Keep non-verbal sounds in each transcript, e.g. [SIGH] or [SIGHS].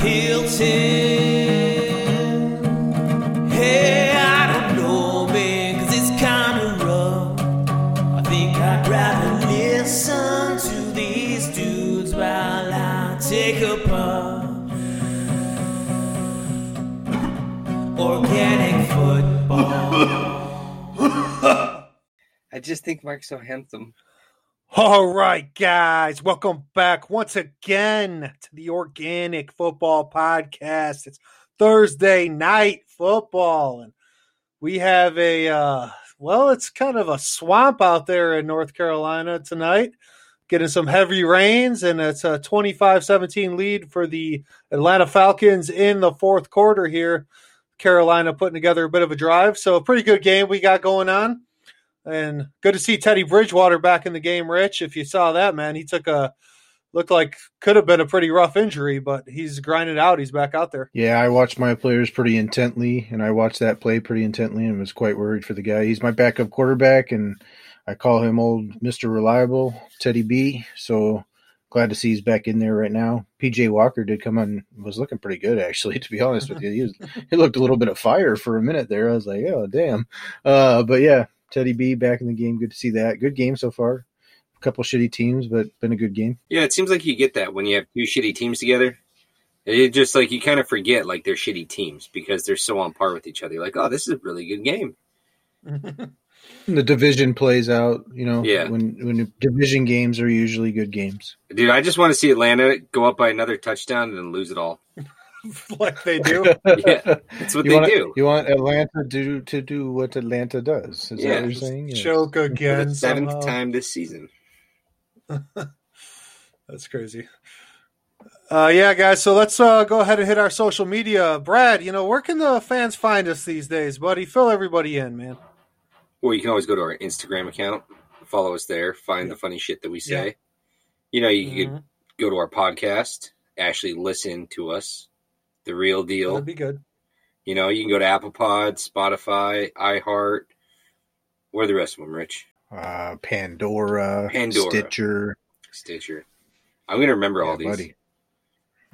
Hilton. Hey, I don't know, man, cause it's kinda rough. I think I'd rather listen to these dudes while I take a puff. Organic football. [LAUGHS] I just think Mark's so handsome. All right, guys, welcome back once again to the Organic Football Podcast. It's Thursday night football, and we have a uh, well, it's kind of a swamp out there in North Carolina tonight. Getting some heavy rains, and it's a 25 17 lead for the Atlanta Falcons in the fourth quarter here. Carolina putting together a bit of a drive, so a pretty good game we got going on. And good to see Teddy Bridgewater back in the game, Rich. If you saw that, man, he took a looked like could have been a pretty rough injury, but he's grinding out. He's back out there. Yeah, I watched my players pretty intently, and I watched that play pretty intently, and was quite worried for the guy. He's my backup quarterback, and I call him old Mister Reliable, Teddy B. So glad to see he's back in there right now. PJ Walker did come on, was looking pretty good actually. [LAUGHS] To be honest with you, he was, he looked a little bit of fire for a minute there. I was like, oh damn, uh, but yeah, Teddy B back in the game. Good to see that. Good game so far. A couple shitty teams, but been a good game. Yeah, it seems like you get that when you have two shitty teams together. It just like you kind of forget like they're shitty teams because they're so on par with each other. You're like, oh, this is a really good game. And [LAUGHS] the division plays out, you know. Yeah. When when division games are usually good games. Dude, I just want to see Atlanta go up by another touchdown and then lose it all. [LAUGHS] [LAUGHS] like they do. [LAUGHS] Yeah, that's what you they want, do. You want Atlanta to to do what Atlanta does. Is Yeah. that what you're saying? Yeah. Choke For again. the seventh somehow. time this season. [LAUGHS] That's crazy. Uh, yeah, guys. So let's uh, go ahead and hit our social media. Brad, you know, where can the fans find us these days, buddy? Fill everybody in, man. Well, you can always go to our Instagram account, follow us there, find the funny shit that we say. You know, you could Mhm. go to our podcast, actually listen to us, the real deal. That'd be good. You know, you can go to Apple Pod, Spotify, iHeart. Where are the rest of them, Rich? Uh, Pandora, Pandora. Stitcher. Stitcher. I'm going to remember all these. buddy.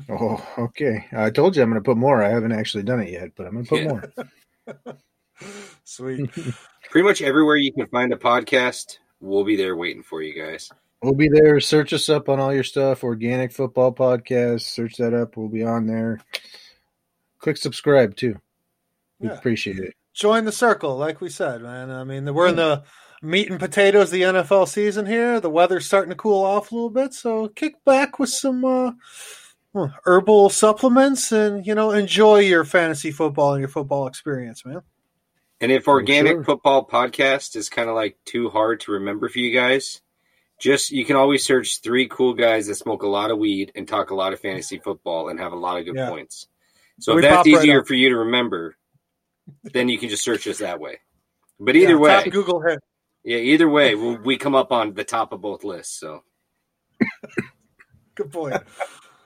Oh, okay. I told you I'm going to put more. I haven't actually done it yet, but I'm going to put Yeah. more. [LAUGHS] Sweet. Pretty much everywhere you can find a podcast, we'll be there waiting for you guys. We'll be there. Search us up on all your stuff. Organic Football Podcast. Search that up. We'll be on there. Click subscribe too. We Yeah. appreciate it. Join the circle, like we said, man. I mean, we're in the meat and potatoes of the NFL season here. The weather's starting to cool off a little bit, so kick back with some uh, herbal supplements and you know enjoy your fantasy football and your football experience, man. And if Organic sure. Football Podcast is kind of like too hard to remember for you guys, just you can always search three cool guys that smoke a lot of weed and talk a lot of fantasy football and have a lot of good Yeah. points. So We if that's pop right easier for you to remember, then you can just search us that way. But either Yeah, way, top Google hit. yeah, either way, we we come up on the top of both lists. So Good point. [LAUGHS]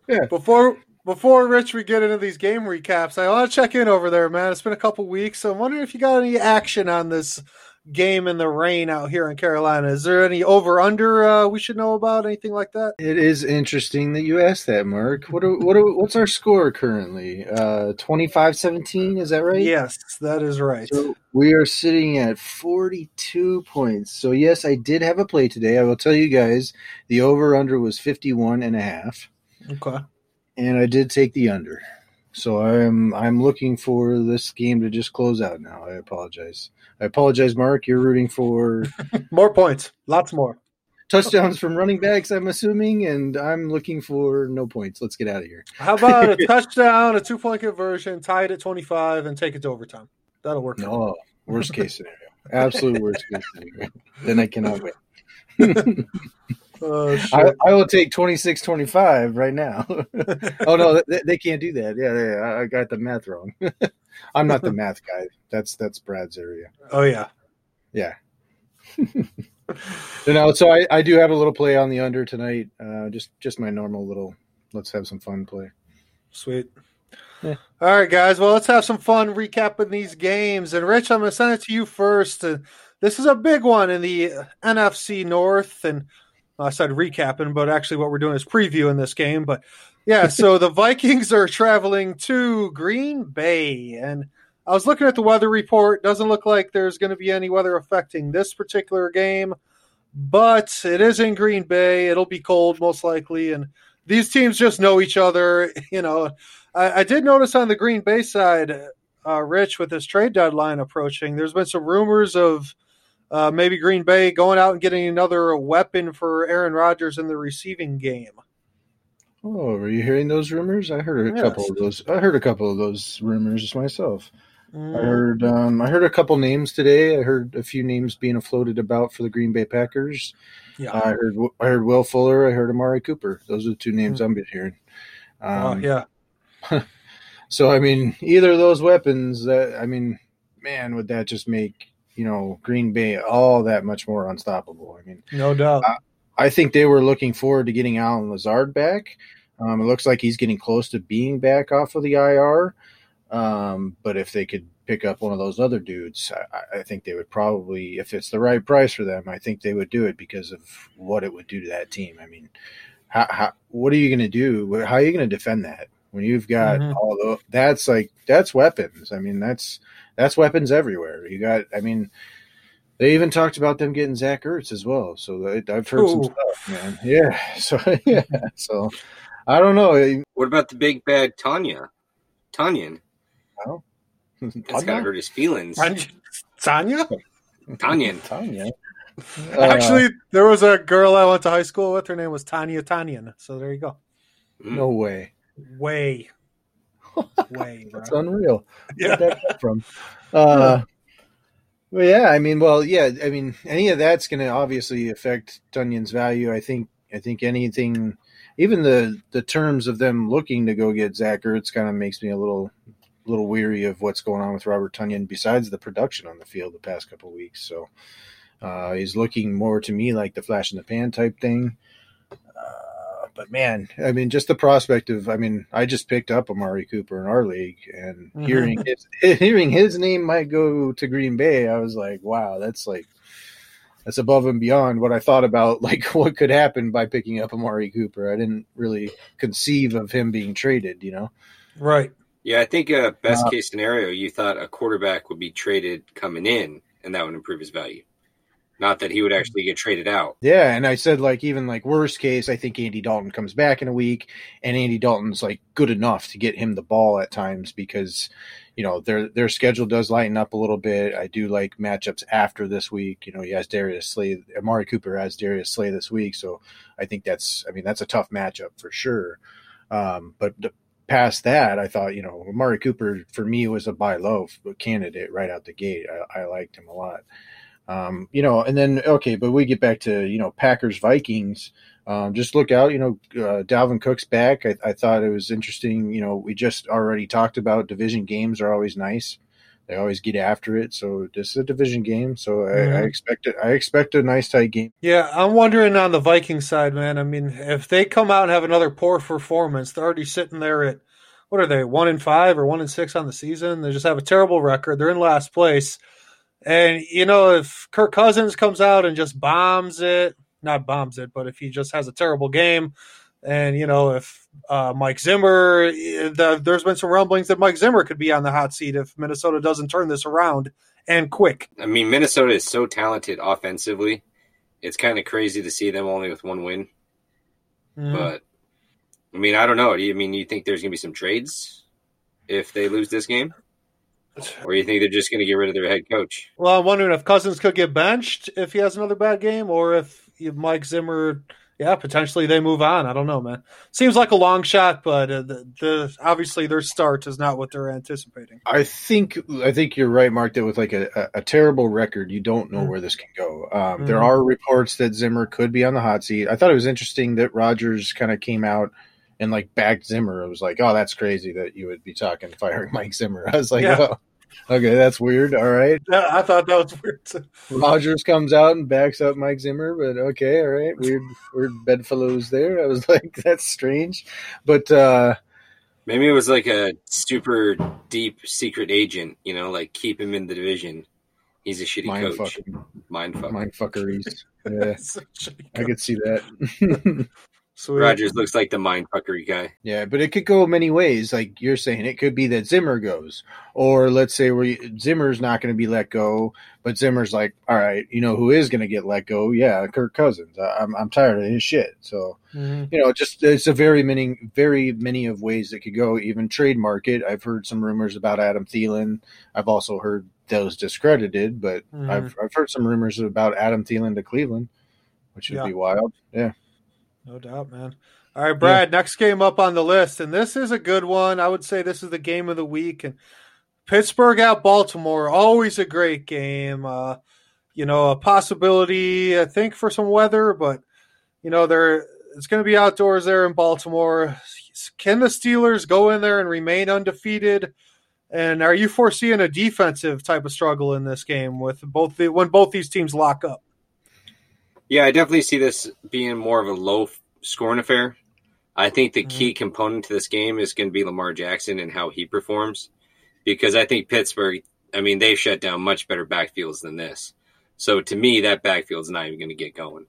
Yeah. Before before Rich, we get into these game recaps. I want to check in over there, man. It's been a couple weeks, so I'm wondering if you got any action on this game in the rain out here in Carolina. Is there any over under uh, we should know about? Anything like that? It is interesting that you asked that, Mark. What are, what are, what's our score currently? Uh 25-17, is that right? Yes, that is right. So we are sitting at 42 points. So yes, I did have a play today. I will tell you guys the over under was 51 and a half Okay. and I did take the under. So I'm I'm looking for this game to just close out now. I apologize. I apologize, Mark. You're rooting for [LAUGHS] More points. Lots more. touchdowns from running backs, I'm assuming, and I'm looking for no points. Let's get out of here. How about a [LAUGHS] touchdown, a two point conversion, tie it at 25, and take it to overtime? That'll work. No, worst case scenario. Absolute worst case scenario. Then I cannot win. [LAUGHS] Oh. I, I will take 26 25 right now. [LAUGHS] oh, no, they, they can't do that. Yeah, yeah, I- got the math wrong. [LAUGHS] I'm not the math guy. That's that's Brad's area. oh, yeah. Yeah. [LAUGHS] you know, so I, I do have a little play on the under tonight. Uh, just just my normal little let's have some fun play. Sweet. Yeah. All right, guys. Well, let's have some fun recapping these games. And Rich, I'm going to send it to you first. And this is a big one in the NFC North. And I said recapping, but actually, what we're doing is previewing this game. But yeah, so the [LAUGHS] Vikings are traveling to Green Bay, and I was looking at the weather report. Doesn't look like there's going to be any weather affecting this particular game, but it is in Green Bay. It'll be cold most likely, and these teams just know each other. [LAUGHS] You know, I, I did notice on the Green Bay side, uh, Rich, with this trade deadline approaching, there's been some rumors of uh, maybe Green Bay going out and getting another weapon for Aaron Rodgers in the receiving game. Oh, were you hearing those rumors? I heard a Yes. couple of those. I heard a couple of those rumors myself. I Mm, heard um, I heard a couple names today. I heard a few names being floated about for the Green Bay Packers. yeah. I heard I heard Will Fuller. I heard Amari Cooper. Those are the two names I'm been hearing. Oh, Um, yeah. [LAUGHS] So I mean, either of those weapons. That I mean, man, would that just make you know Green Bay all that much more unstoppable? I mean, No doubt. I think they were looking forward to getting Allen Lazard back. Um, it looks like he's getting close to being back off of the IR. Um, but if they could pick up one of those other dudes, I, I think they would probably, if it's the right price for them, I think they would do it because of what it would do to that team. I mean, how, how what are you going to do? How are you going to defend that when you've got Mhm. all the? That's like that's weapons. I mean, that's that's weapons everywhere. You got. I mean. They even talked about them getting Zach Ertz as well. So I- I've heard some stuff, man. [LAUGHS] Yeah. So [LAUGHS] yeah. So I don't know. What about the big bad Tanya? Tanyan. [LAUGHS] That's gotta hurt his feelings. Tanya? Tanya? Tanyan. Tanya. Actually, there was a girl I went to high school with. Her name was Tanya Tanyan. So there you go. Mm. no way. Way. [LAUGHS] Way. That's unreal. Yeah. That from? [LAUGHS] Uh, well, yeah. I mean, well, yeah. I mean, any of that's going to obviously affect Tonyan's value. I think. I think anything, even the the terms of them looking to go get Zach Ertz, kind of makes me a little little weary of what's going on with Robert Tonyan. Besides the production on the field the past couple of weeks, so uh, he's looking more to me like the flash in the pan type thing. But man, I mean, just the prospect of, I mean, I just picked up Amari Cooper in our league, and Mhm. hearing his, [LAUGHS] hearing his name might go to Green Bay, I was like, wow, that's like that's above and beyond what I thought about, [LAUGHS] like what could happen by picking up Amari Cooper. I didn't really conceive of him being traded, you know. Right. Yeah, I think uh, best Uh, case scenario, you thought a quarterback would be traded coming in, and that would improve his value. Not that he would actually get traded out. Yeah, and I said like even like worst case, I think Andy Dalton comes back in a week, and Andy Dalton's like good enough to get him the ball at times because you know their their schedule does lighten up a little bit. I do like matchups after this week. You know, he has Darius Slay, Amari Cooper has Darius Slay this week, so I think that's I mean that's a tough matchup for sure. Um, but the, past that, I thought you know Amari Cooper for me was a buy low candidate right out the gate. I, I liked him a lot. Um, you know, and then okay, but we get back to you know Packers Vikings. Um, just look out, you know, uh, Dalvin Cook's back. I, I thought it was interesting. You know, we just already talked about division games are always nice. They always get after it. So this is a division game. So I, I Mhm. expect it. I expect a nice tight game. Yeah, I'm wondering on the Viking side, man. I mean, if they come out and have another poor performance, they're already sitting there at what are they, one in five or one in six on the season? They just have a terrible record. They're in last place. And you know, if Kirk Cousins comes out and just bombs it, not bombs it, but if he just has a terrible game, and you know, if uh, Mike Zimmer, eh, the, there's been some rumblings that Mike Zimmer could be on the hot seat if Minnesota doesn't turn this around and quick. I mean, Minnesota is so talented offensively. It's kind of crazy to see them only with one win. Mhm. But I mean, I don't know. Do you I mean you think there's going to be some trades if they lose this game, or you think they're just going to get rid of their head coach? Well, I'm wondering if Cousins could get benched if he has another bad game, or if if Mike Zimmer, yeah, potentially they move on. I don't know, man. Seems like a long shot, but uh, the, the obviously their start is not what they're anticipating. I think I think you're right, Mark. That with like a, a, a terrible record, you don't know Mm. where this can go. Um, There Mhm. are reports that Zimmer could be on the hot seat. I thought it was interesting that Rodgers kind of came out and like backed Zimmer. It was like, oh, that's crazy that you would be talking firing [LAUGHS] Mike Zimmer. I was like, Yeah. oh, okay, that's weird. All right. I thought that was weird. too. Rodgers comes out and backs up Mike Zimmer, but okay, all right, weird, weird bedfellows there. I was [LAUGHS] like, that's strange, but uh, Maybe it was like a super deep secret agent. You know, like keep him in the division. He's a shitty mind coach. fucking, Mind fuck. mind fuckeries. [LAUGHS] Yeah, Such a- I could see that. Sweet. Rodgers looks like the mind fuckery guy. Yeah, but it could go many ways. Like you're saying, it could be that Zimmer goes, or let's say where Zimmer's not going to be let go, but Zimmer's like, all right, you know who is going to get let go? Yeah, Kirk Cousins. I, I'm I'm tired of his shit. So Mhm. you know, just it's a very many, very many of ways it could go. Even trade market. I've heard some rumors about Adam Thielen. I've also heard those discredited, but Mhm. I've I've heard some rumors about Adam Thielen to Cleveland, which would Yeah. be wild. Yeah. No doubt, man. All right, Brad, next game up on the list. And this is a good one. I would say this is the game of the week. And Pittsburgh at Baltimore, always a great game. Uh, you know, a possibility, I think, for some weather, but you know, there it's going to be outdoors there in Baltimore. Can the Steelers go in there and remain undefeated? And are you foreseeing a defensive type of struggle in this game with both the when both these teams lock up? Yeah, I definitely see this being more of a low scoring affair. I think the key mm-hmm. component to this game is going to be Lamar Jackson and how he performs, because I think Pittsburgh. I mean, they've shut down much better backfields than this. So to me, that backfield's not even going to get going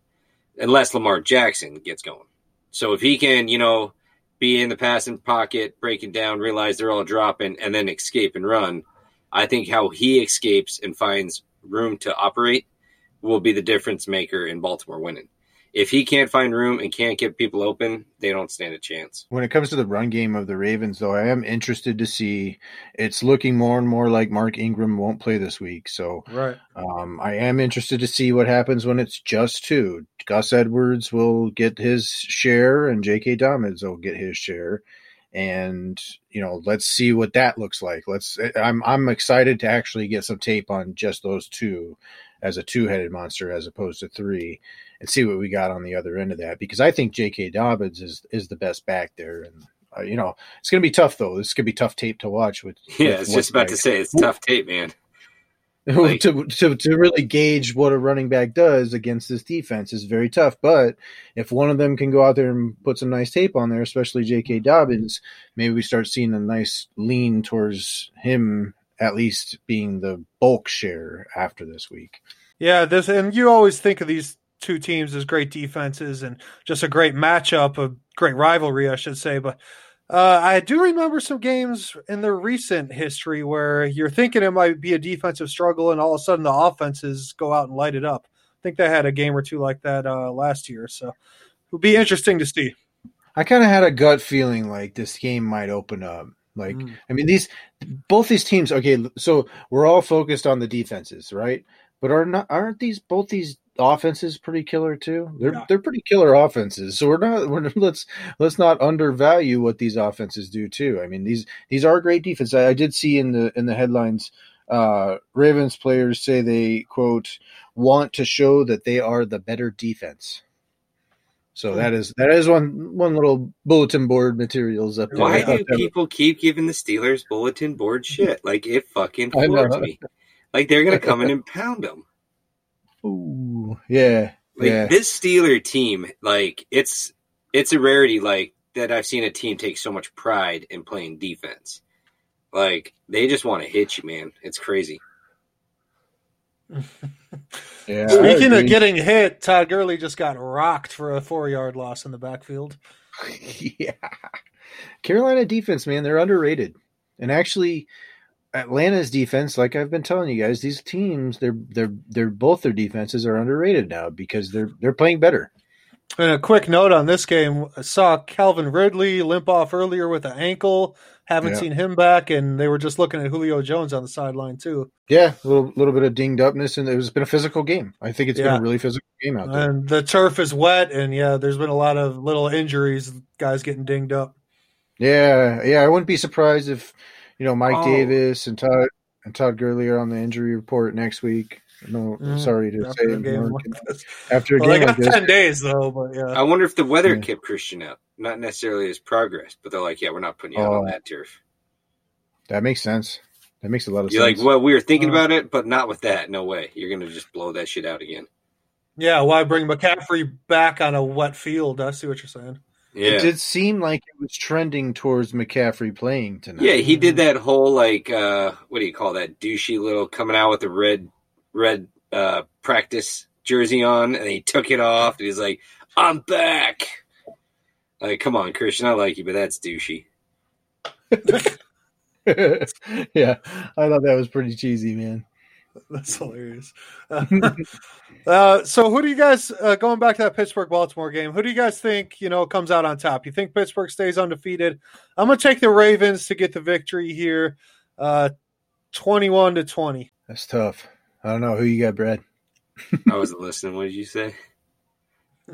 unless Lamar Jackson gets going. So if he can, you know, be in the passing pocket, breaking down, realize they're all dropping, and then escape and run, I think how he escapes and finds room to operate will be the difference maker in Baltimore winning. If he can't find room and can't get people open, they don't stand a chance. When it comes to the run game of the Ravens, though, I am interested to see. It's looking more and more like Mark Ingram won't play this week. So Right. um, I am interested to see what happens when it's just two. Gus Edwards will get his share, and J.K. Dobbins will get his share. And you know, let's see what that looks like. Let's. I'm I'm excited to actually get some tape on just those two as a two-headed monster as opposed to three and see what we got on the other end of that because I think J.K. Dobbins is is the best back there, and uh, you know it's going to be tough though. This to be tough tape to watch. With [LAUGHS] Yeah, with it's what just about to say it's tough tape, man. [LAUGHS] Like- to, to to really gauge what a running back does against this defense is very tough. But if one of them can go out there and put some nice tape on there, especially J.K. Dobbins, maybe we start seeing a nice lean towards him at least being the bulk share after this week. Yeah, this and you always think of these two teams as great defenses and just a great matchup, a great rivalry, I should say. But uh, I do remember some games in their recent history where you're thinking it might be a defensive struggle, and all of a sudden the offenses go out and light it up. I think they had a game or two like that uh, last year, so it would be interesting to see. I kind of had a gut feeling like this game might open up. Like, Mm. I mean, these both these teams. Okay, so we're all focused on the defenses, right? But are not aren't these both these offenses pretty killer too? They're Yeah. they're pretty killer offenses. So we're not [LAUGHS] we're let's let's not undervalue what these offenses do too. I mean these these are great defense. I, I did see in the in the headlines. Uh, Ravens players say they quote want to show that they are the better defense. So hmm. that is that is one one little bulletin board materials up there. Why do there. people keep giving the Steelers bulletin board [LAUGHS] shit? Like it fucking I floors me. Like they're gonna come in and [LAUGHS] pound them. Ooh, yeah, Like yeah. this Steeler team, like it's it's a rarity. Like that I've seen a team take so much pride in playing defense. Like they just want to hit you, man. It's crazy. [LAUGHS] yeah. Speaking of getting hit, Todd Gurley just got rocked for a four yard loss in the backfield. [LAUGHS] yeah, Carolina defense, man, they're underrated. And actually, Atlanta's defense, like I've been telling you guys, these teams, they're they're they're both their defenses are underrated now because they're they're playing better. And a quick note on this game: I saw Calvin Ridley limp off earlier with an ankle. Haven't Yeah. seen him back, and they were just looking at Julio Jones on the sideline too. Yeah, a little little bit of dinged upness, and it's been a physical game. I think it's been a really physical game out there. And the turf is wet, and yeah, there's been a lot of little injuries, guys getting dinged up. Yeah, yeah, I wouldn't be surprised if you know Mike Oh. Davis and Todd and Todd Gurley are on the injury report next week. No, Mm, sorry to After say a it, game Mark. like this. after a Well, they game got like this. ten days though, but yeah. I wonder if the weather Yeah. kept Christian out. Not necessarily his progress, but they're like, yeah, we're not putting you out on Oh. that turf. That makes sense. That makes a lot of You're sense. like, well, we were thinking Uh. about it, but not with that. No way. You're gonna just blow that shit out again. Yeah, why bring McCaffrey back on a wet field? I see what you're saying. Yeah. It did seem like it was trending towards McCaffrey playing tonight. Yeah, he did that whole like uh what do you call that douchey little coming out with the red red uh practice jersey on and he took it off and he's like, I'm back. Like, come on, Christian, I like you, but that's douchey. [LAUGHS] yeah, I thought that was pretty cheesy, man. That's hilarious. [LAUGHS] Uh, so, who do you guys uh, going back to that Pittsburgh Baltimore game? Who do you guys think you know comes out on top? You think Pittsburgh stays undefeated? I'm gonna take the Ravens to get the victory here, uh, 21 to 20. That's tough. I don't know who you got, Brad. I wasn't listening. What did you say?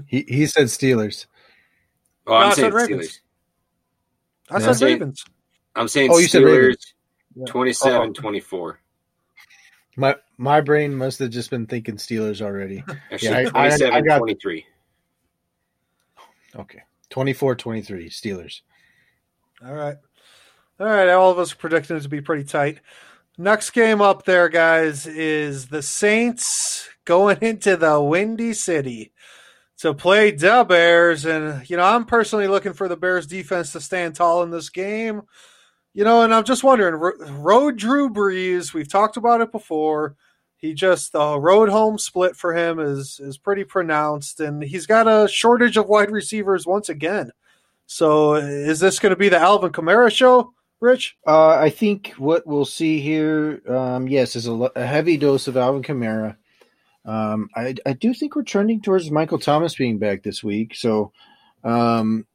He he said Steelers. Oh, I'm No, I saying said Ravens. Steelers. I No, said say- Ravens. I'm saying Oh, you said Steelers Ravens. 27 Oh. 24. My my brain must have just been thinking Steelers already. Actually, I- I- I 27 got- 23. Okay. 24-23 Steelers. All right. All right. All of us are predicting it to be pretty tight. Next game up there, guys, is the Saints going [LAUGHS] into the Windy City to play the Bears. And, you know, I'm personally looking for the Bears defense to stand tall in this game. You know, and I'm just wondering, road Drew Brees, we've talked about it before. He just the road home split for him is is pretty pronounced, and he's got a shortage of wide receivers once again. So is this going to be the Alvin Kamara show, Rich? Uh, I think what we'll see here, um, yes, is a, a heavy dose of Alvin Kamara. Um, I, I do think we're trending towards Michael Thomas being back this week, so um,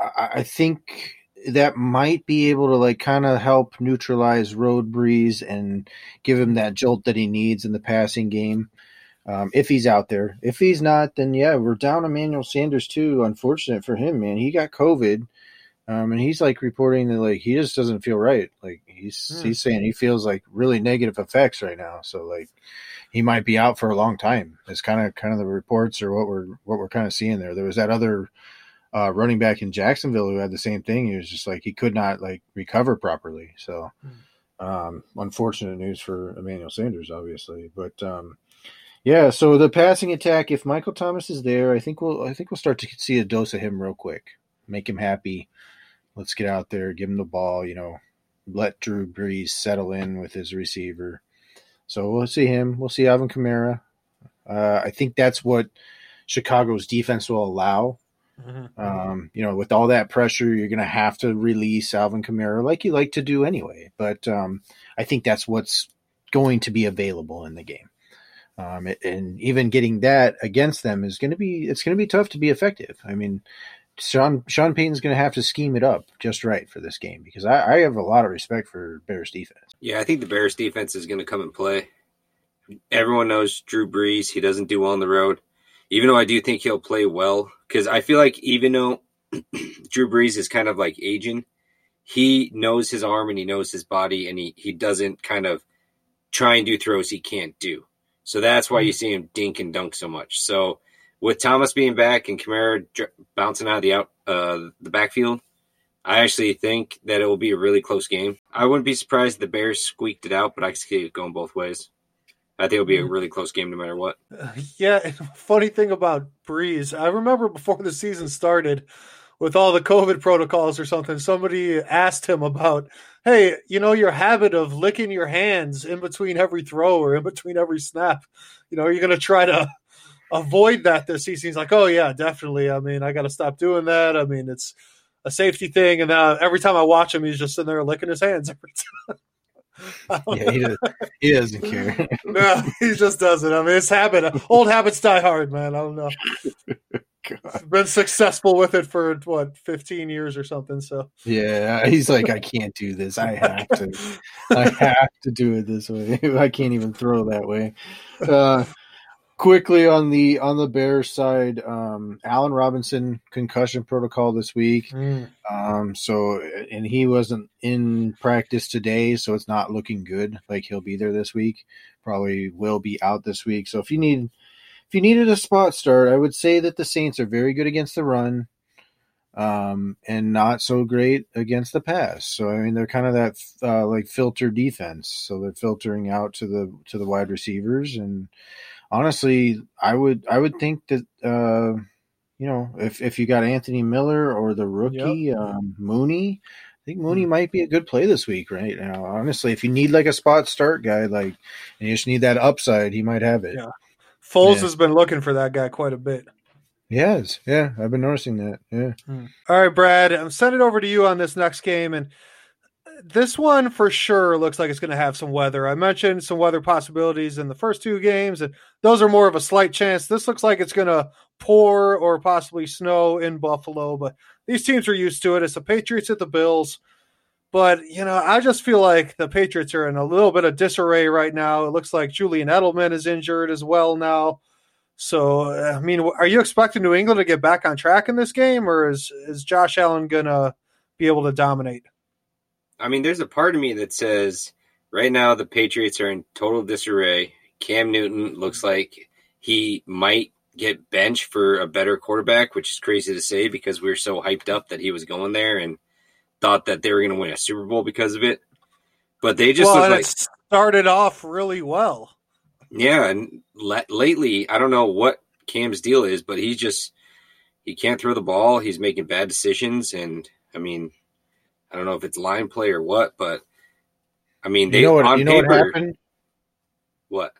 I, I think that might be able to like kind of help neutralize Road Brees and give him that jolt that he needs in the passing game. Um, if he's out there, if he's not, then yeah, we're down Emmanuel Sanders too. Unfortunate for him, man. He got COVID. Um, and he's like reporting that like he just doesn't feel right. Like he's Hmm. he's saying he feels like really negative effects right now. So like he might be out for a long time. It's kind of kind of the reports or what we're what we're kind of seeing there. There was that other uh, running back in Jacksonville who had the same thing. He was just like he could not like recover properly. So um, unfortunate news for Emmanuel Sanders, obviously. But um, yeah, so the passing attack. If Michael Thomas is there, I think we'll I think we'll start to see a dose of him real quick. Make him happy. Let's get out there, give him the ball. You know, let Drew Brees settle in with his receiver. So we'll see him. We'll see Alvin Kamara. Uh, I think that's what Chicago's defense will allow. Um, you know, with all that pressure, you're going to have to release Alvin Kamara like you like to do anyway. But um, I think that's what's going to be available in the game. Um, and even getting that against them is going to be it's going to be tough to be effective. I mean, Sean Sean Payton's going to have to scheme it up just right for this game because I, I have a lot of respect for Bears defense. Yeah, I think the Bears defense is going to come and play. Everyone knows Drew Brees. He doesn't do well on the road. Even though I do think he'll play well, because I feel like even though [CLEARS THROAT] Drew Brees is kind of like aging, he knows his arm and he knows his body, and he, he doesn't kind of try and do throws he can't do. So that's why you hmm. see him dink and dunk so much. So with Thomas being back and Kamara dr- bouncing out of the out uh, the backfield, I actually think that it will be a really close game. I wouldn't be surprised if the Bears squeaked it out, but I see it going both ways. I think it'll be a really close game no matter what. Yeah, and [LAUGHS] funny thing about Brees, I remember before the season started, with all the COVID protocols or something, somebody asked him about, hey, you know, your habit of licking your hands in between every throw or in between every snap. You know, are you going to try to avoid that this season? He's like, oh, yeah, definitely. I mean, I got to stop doing that. I mean, it's a safety thing. And uh, every time I watch him, he's just sitting there licking his hands every time. [LAUGHS] Yeah, he, does, he doesn't care. [LAUGHS] no, he just doesn't. I mean, it's habit. Old habits die hard, man. I don't know. [LAUGHS] He's been successful with it for what, fifteen years or something. So Yeah, he's like, I can't do this. I have to. I have to do it this way. I can't even throw that way. Uh, quickly on the on the Bears side, um, Allen Robinson concussion protocol this week. Um, so and he wasn't in practice today, so it's not looking good. Like he'll be there this week. Probably will be out this week. So if you need if you needed a spot start, I would say that the Saints are very good against the run um, and not so great against the pass. So I mean, they're kind of that uh, like filter defense. So they're filtering out to the to the wide receivers. And honestly, I would I would think that uh, you know if if you got Anthony Miller or the rookie um, Mooney. I think Mooney might be a good play this week, right now. Honestly, if you need like a spot start guy, like, and you just need that upside, he might have it. Yeah. Foles Yeah. has been looking for that guy quite a bit. He has. Yeah, I've been noticing that. Yeah. All right, Brad, I'm sending it over to you on this next game. And this one for sure looks like it's going to have some weather. I mentioned some weather possibilities in the first two games, and those are more of a slight chance. This looks like it's going to pour or possibly snow in Buffalo, but these teams are used to it. It's the Patriots at the Bills. But, you know, I just feel like the Patriots are in a little bit of disarray right now. It looks like Julian Edelman is injured as well now. So, I mean, are you expecting New England to get back on track in this game, or is, is Josh Allen going to be able to dominate? I mean, there's a part of me that says right now the Patriots are in total disarray. Cam Newton looks like he might get benched for a better quarterback, which is crazy to say because we were so hyped up that he was going there and thought that they were going to win a Super Bowl because of it. But they just well, like started off really well. yeah. And le- lately, I don't know what Cam's deal is, but he just he can't throw the ball. He's making bad decisions, and I mean, I don't know if it's line play or what, but I mean, they You know what? on You know what paper, happened? what?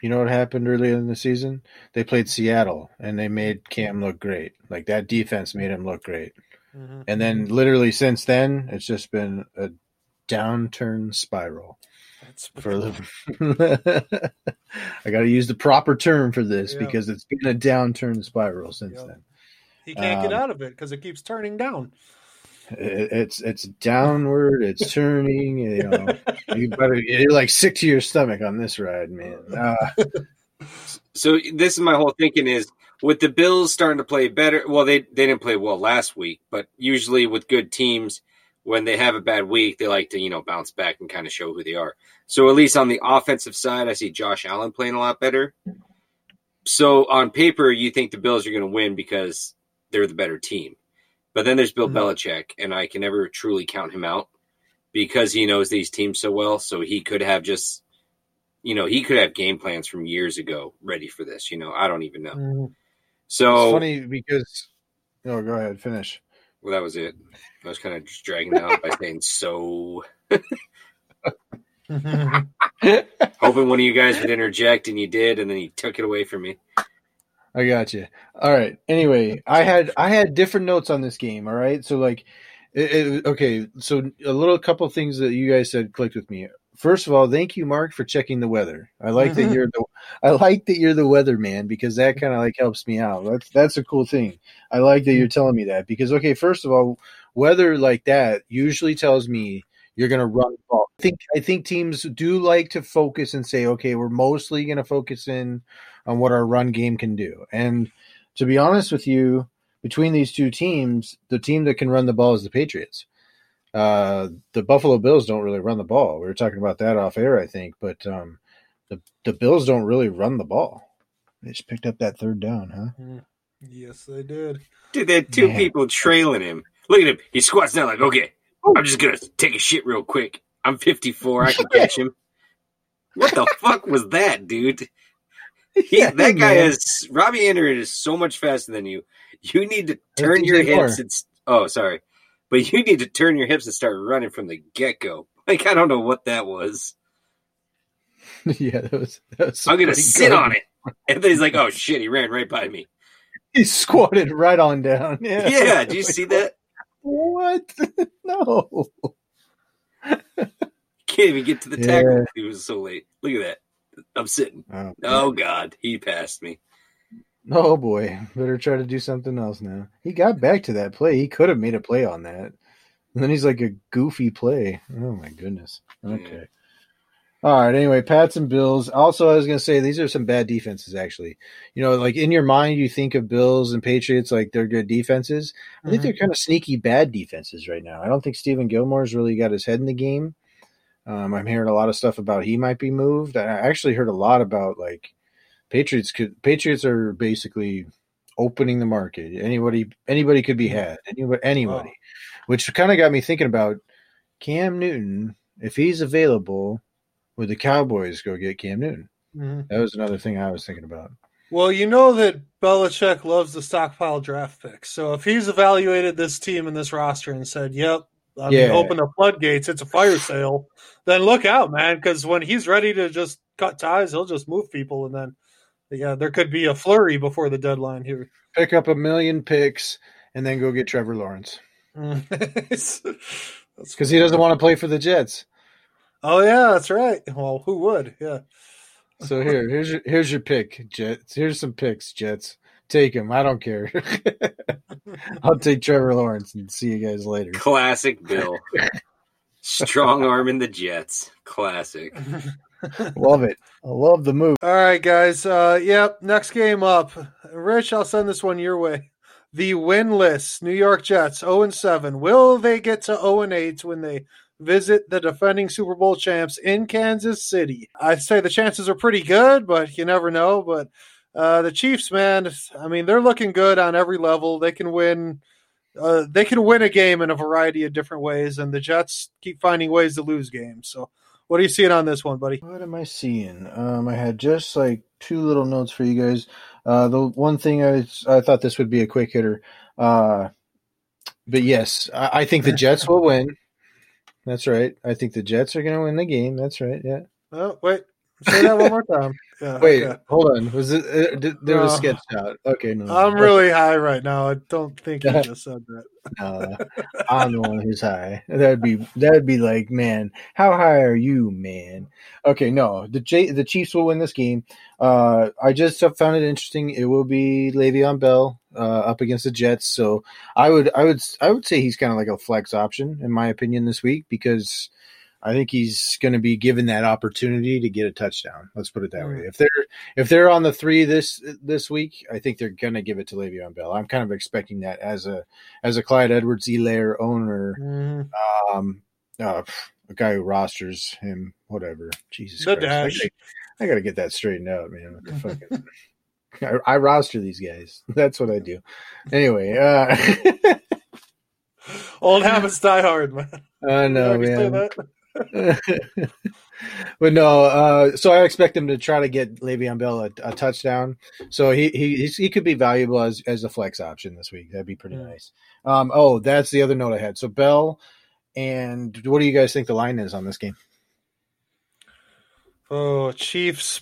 You know what happened earlier in the season? They played Seattle and they made Cam look great. Like that defense made him look great. Mm-hmm. And then literally since then, it's just been a downturn spiral. That's For the, [LAUGHS] I got to use the proper term for this Yeah. because it's been a downturn spiral since Yeah. then. he can't get um, out of it because it keeps turning down. It, it's it's downward. It's turning. You know, you better you're like sick to your stomach on this ride, man. Uh, [LAUGHS] So this is my whole thinking is with the Bills starting to play better. Well, they they didn't play well last week, but usually with good teams, when they have a bad week, they like to you know bounce back and kind of show who they are. So at least on the offensive side, I see Josh Allen playing a lot better. So on paper, you think the Bills are going to win because they're the better team. But then there's Bill Mhm. Belichick, and I can never truly count him out because he knows these teams so well. So he could have just, you know, he could have game plans from years ago ready for this. You know, I don't even know. Mhm. So it's funny because. Oh, go ahead. Finish. well, that was it. I was kind of just dragging it out by [LAUGHS] saying so. [LAUGHS] Hoping one of you guys would interject, and you did, and then you took it away from me. I got you. All right. Anyway, I had I had different notes on this game. All right. So like, it, it- okay. So a little couple things that you guys said clicked with me. First of all, thank you, Mark, for checking the weather. I like that [LAUGHS] you're the I like that you're the weather man because that kind of like helps me out. That's that's a cool thing. I like that you're telling me that because okay, first of all, weather like that usually tells me you're going to run the ball. I think I think teams do like to focus and say, okay, we're mostly going to focus in on what our run game can do. And to be honest with you, between these two teams, the team that can run the ball is the Patriots. Uh, the Buffalo Bills don't really run the ball. We were talking about that off air, I think, but um, the the Bills don't really run the ball. They just picked up that third down, huh? yes, they did. Dude, they had two Man. people trailing him. Look at him. He squats down like, okay, I'm just gonna take a shit real quick. I'm 54. I can catch him. What the [LAUGHS] fuck was that, dude? He, Yeah, that guy man. is Robby Anderson is so much faster than you. You need to turn your hips and oh, sorry, but you need to turn your hips and start running from the get go. [LAUGHS] Like I don't know what that was. [LAUGHS] yeah, that was that was. I'm gonna sit good. on it, and then he's like, "Oh shit!" He ran right by me. He squatted right on down. Yeah. Yeah, do you see that? What? [LAUGHS] no. [LAUGHS] Can't even get to the Yeah. tackle. He was so late. Look at that. I'm sitting. Oh, Oh God, he passed me. Oh boy, better try to do something else now. He got back to that play. He could have made a play on that. And then he's like a goofy play. Oh my goodness. Okay. All right. Anyway, Pats and Bills. Also, I was going to say these are some bad defenses. Actually, you know, like in your mind, you think of Bills and Patriots like they're good defenses. I think Mhm. they're kind of sneaky bad defenses right now. I don't think Stephon Gilmore's really got his head in the game. Um, I'm hearing a lot of stuff about he might be moved. I actually heard a lot about like Patriots could Patriots are basically opening the market. Anybody anybody could be had. Anybody anybody. Wow. Which kind of got me thinking about Cam Newton. If he's available, would the Cowboys go get Cam Newton? Mhm. That was another thing I was thinking about. Well, you know that Belichick loves to stockpile draft picks. So if he's evaluated this team and this roster and said, "Yep, I mean, Yeah. open the floodgates, it's a fire sale," then look out, man, because when he's ready to just cut ties, he'll just move people, and then Yeah, there could be a flurry before the deadline here. Pick up a million picks and then go get Trevor Lawrence [LAUGHS] because he doesn't want to play for the Jets. Oh yeah, that's right. Well, who would? Yeah. So here, here's your here's your pick, Jets. Here's some picks, Jets. Take him. I don't care. [LAUGHS] I'll take Trevor Lawrence and see you guys later. Classic Bill. Strong [LAUGHS] arm in the Jets. Classic. [LAUGHS] Love it. I love the move. All right, guys. Uh, yep. Next game up. Rich, I'll send this one your way. The winless New York Jets, 0 and 7. Will they get to 0 and 8 when they visit the defending Super Bowl champs in Kansas City? I'd say the chances are pretty good, but you never know. But uh, the Chiefs, man, I mean, they're looking good on every level. They can win. Uh, they can win a game in a variety of different ways, and the Jets keep finding ways to lose games. So, what are you seeing on this one, buddy? What am I seeing? Um, I had just like two little notes for you guys. Uh, the one thing I I thought this would be a quick hitter. Uh, but yes, I, I think the Jets will win. That's right. I think the Jets are going to win the game. That's right. Yeah. Oh, wait. Say that one more time. [LAUGHS] Yeah, Wait, okay. hold on. Was it? Uh, did, there was No. sketched out. Okay, no. no. I'm really high right now. I don't think you just said that. [LAUGHS] No, I'm the one who's high. That'd be that'd be like, man, how high are you, man? Okay, no, the J- the Chiefs will win this game. Uh, I just found it interesting. It will be Le'Veon Bell uh, up against the Jets, so I would I would I would say he's kind of like a flex option in my opinion this week because I think he's going to be given that opportunity to get a touchdown. Let's put it that way. If they're if they're on the three this this week, I think they're going to give it to Le'Veon Bell. I'm kind of expecting that as a as a Clyde Edwards Helaire owner, Mhm. um, uh, a guy who rosters him, whatever. Jesus The Christ, dash. I got to get that straightened out, man. [LAUGHS] What the fuck? I, I roster these guys. [LAUGHS] That's what I do. Anyway, uh, [LAUGHS] Old habits die hard, man. [LAUGHS] I know, man. but no, uh, so I expect him to try to get Le'Veon Bell a, a touchdown. So he he he could be valuable as as a flex option this week. That'd be pretty Hmm. nice. Um, oh, that's the other note I had. So Bell, and what do you guys think the line is on this game? Oh, Chiefs.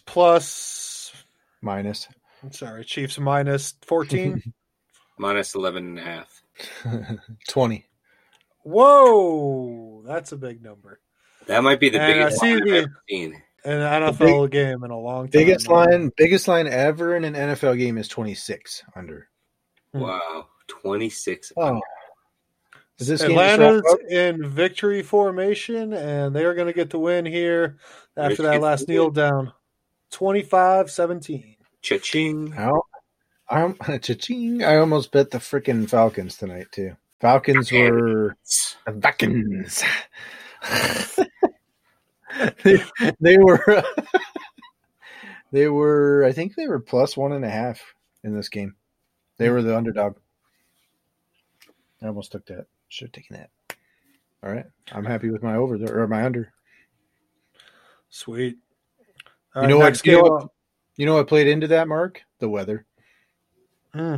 Minus I'm sorry, Chiefs minus 14. [LAUGHS] Minus 11 and a half. [LAUGHS] twenty. Whoa, that's a big number. That might be the And biggest see line I've ever seen. An NFL game in a long time. Biggest line, biggest line ever in an NFL game is twenty six under. Hmm. Wow. 26. Oh, is this Atlanta's in victory formation, and they are going to get the win here after Rich that last kneel down. 25 17. Cha-ching. How? I'm [LAUGHS] cha-ching. I almost bet the freaking Falcons tonight too. Falcons were the Falcons. [LAUGHS] they, they were [LAUGHS] they were I think they were plus one and a half in this game. They were the underdog. I almost took that. Should have taken that. All right. I'm happy with my over there or my under. Sweet. You All know right, what- next you know game what- up. You know what played into that, Mark? The weather. Hmm.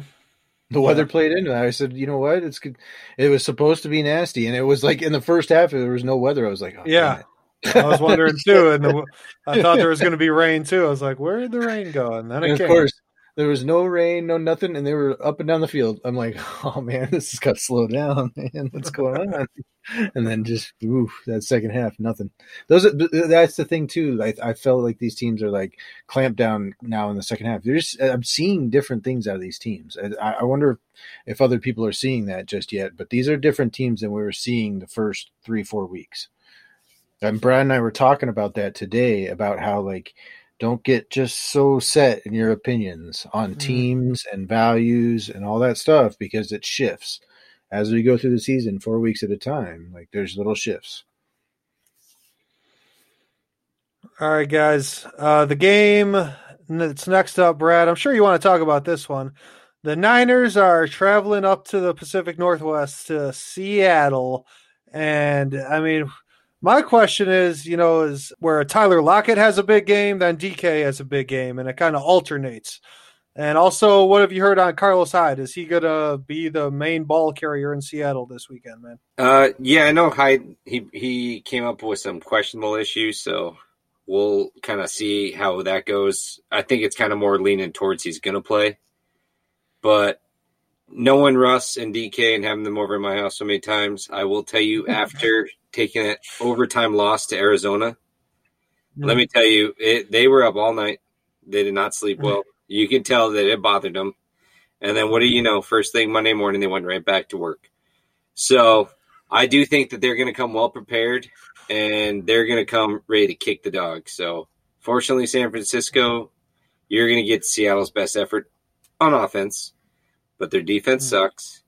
The weather played into that. I said, you know what? It's good. It was supposed to be nasty, and it was like in the first half there was no weather. I was like, oh, Yeah. I was wondering too, and the, [LAUGHS] I thought there was going to be rain too. I was like, "Where did the rain go?" And then And it of came. course, there was no rain, no nothing, and they were up and down the field. I'm like, [LAUGHS] oh man, this has got to slow down, [LAUGHS] man. What's going [LAUGHS] on? and then just oof, that second half, nothing. Those are, that's the thing too. I, I felt like these teams are like clamped down now in the second half. There's I'm seeing different things out of these teams. I, I wonder if other people are seeing that just yet. But these are different teams than we were seeing the first three four weeks. And Brad and I were talking about that today about how like don't get just so set in your opinions on Mhm. teams and values and all that stuff because it shifts as we go through the season four weeks at a time like there's little shifts All right, guys. Uh, the game that's next up, Brad. I'm sure you want to talk about this one. The Niners are traveling up to the Pacific Northwest to Seattle, and I mean, my question is, you know, is where Tyler Lockett has a big game, then DK has a big game, and it kind of alternates. And also, what have you heard on Carlos Hyde? Is he gonna be the main ball carrier in Seattle this weekend, man? Uh, yeah, I know Hyde. He he came up with some questionable issues, so we'll kind of see how that goes. I think it's kind of more leaning towards he's going to play. But knowing Russ and DK and having them over at my house so many times, I will tell you [LAUGHS] after taking an overtime loss to Arizona, mm-hmm. let me tell you, it, they were up all night. They did not sleep mm-hmm. well. You can tell that it bothered them. And then what do you know? First thing Monday morning, they went right back to work. So I do think that they're going to come well prepared and they're going to come ready to kick the dog. So fortunately, San Francisco, you're going to get Seattle's best effort on offense, but their defense mm-hmm. sucks.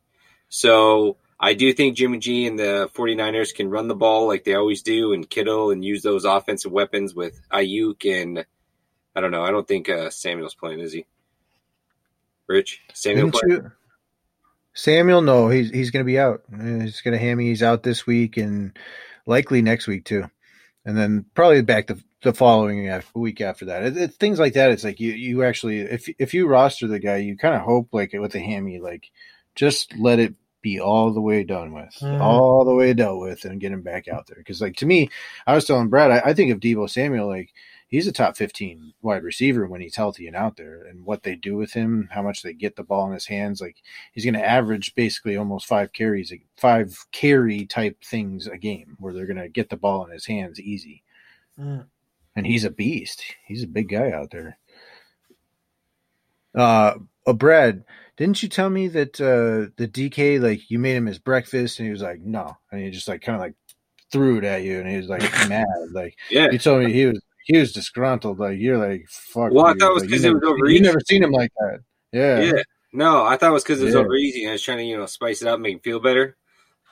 So I do think Jimmy G and the 49ers can run the ball like they always do and Kittle and use those offensive weapons with Aiyuk and I don't know. I don't think uh, Samuel's playing, is he? Rich? Samuel you- Samuel, no, he's he's going to be out. He's going to hammy. He's out this week and likely next week too, and then probably back the the following week after that. It, it, things like that. It's like you you actually if if you roster the guy, you kind of hope like with a hammy, like just let it be all the way done with, Mhm. all the way dealt with, and get him back out there. Because like to me, I was telling Brad, I, I think of Deebo Samuel like he's a top 15 wide receiver when he's healthy and out there and what they do with him how much they get the ball in his hands like he's going to average basically almost five carries five carry type things a game where they're going to get the ball in his hands easy Mm. and he's a beast he's a big guy out there uh, uh brad didn't you tell me that uh the dk like you made him his breakfast and he was like no and he just like kind of like threw it at you and he was like [LAUGHS] mad like Yeah. you told me he was he was disgruntled. Like you're like fuck. Well, I thought it was because you it was never- over You never seen him like that. Yeah. Yeah. No, I thought it was because it was Yeah. over easy and I was trying to, you know, spice it up, make him feel better.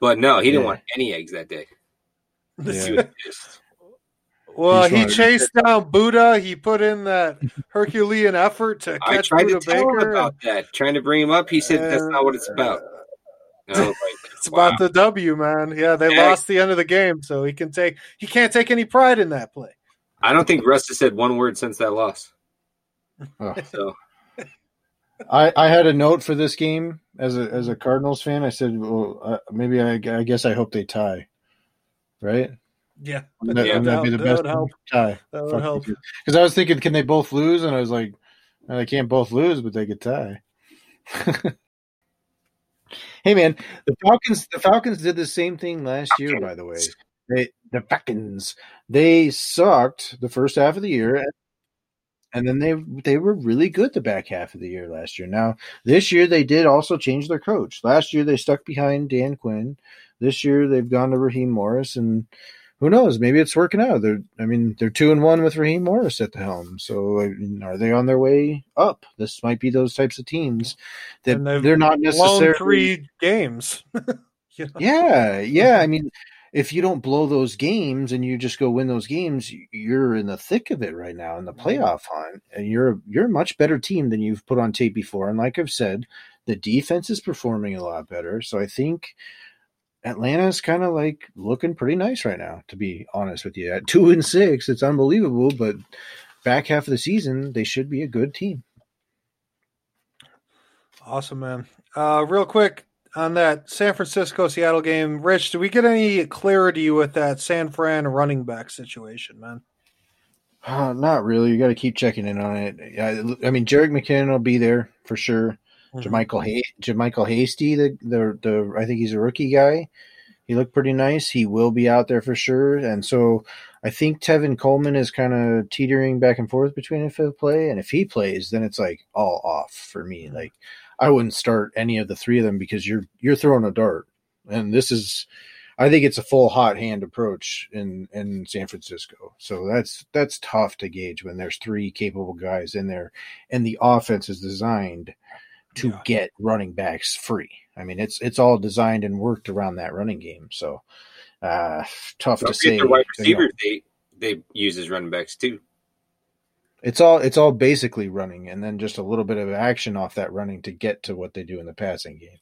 But no, he didn't Yeah. want any eggs that day. [LAUGHS] Yeah. He was pissed. Well, he wanted to- chased down Budda. He put in that Herculean effort to I catch tried Budda to tell him about that, trying to bring him up. He said that's not what it's about. And I was like, [LAUGHS] It's wow. about the W, man. Yeah, they Yeah. lost the end of the game, so he can take he can't take any pride in that play. I don't think Russ has said one word since that loss. Oh. So I I had a note for this game as a as a Cardinals fan. I said, well, uh, maybe I, I guess I hope they tie. Right. Yeah, Wouldn't that, Yeah. wouldn't that be the That best would help. tie? that would help. Because I was thinking, can they both lose? And I was like, no, they can't both lose, but they could tie. [LAUGHS] hey man, the Falcons. The Falcons did the same thing last year. By the way, they the Falcons they sucked the first half of the year, and then they they were really good the back half of the year last year. Now this year they did also change their coach. Last year they stuck behind Dan Quinn. This year they've gone to Raheem Morris, and who knows? Maybe it's working out. They're I mean they're two and one with Raheem Morris at the helm. So I mean, are they on their way up? This might be those types of teams that they're not necessarily three games. [LAUGHS] You know? yeah, yeah. I mean, if you don't blow those games and you just go win those games, you're in the thick of it right now in the mm-hmm. playoff hunt, and you're you're a much better team than you've put on tape before. And like I've said, the defense is performing a lot better. So I think Atlanta's kind of like looking pretty nice right now. To be honest with you, at two and six, it's unbelievable. But back half of the season, they should be a good team. Awesome, man. Uh, real quick on that San Francisco Seattle game, Rich, do we get any clarity with that San Fran running back situation, man? Uh, not really. You got to keep checking in on it. I, I mean, Jerick McKinnon will be there for sure. Mm-hmm. JaMycal Hay- JaMycal Hasty, the, the the I think he's a rookie guy. He looked pretty nice. He will be out there for sure. And so I think Tevin Coleman is kind of teetering back and forth between if he'll play and if he plays, then it's like all off for me. Mm-hmm. Like I wouldn't start any of the three of them because you're you're throwing a dart. And this is I think it's a full hot hand approach in in San Francisco. So that's that's tough to gauge when there's three capable guys in there and the offense is designed to Yeah. get running backs free. I mean, it's it's all designed and worked around that running game. So uh, tough don't to say. forget their wide you know. they they use as running backs too. It's all it's all basically running, and then just a little bit of action off that running to get to what they do in the passing game,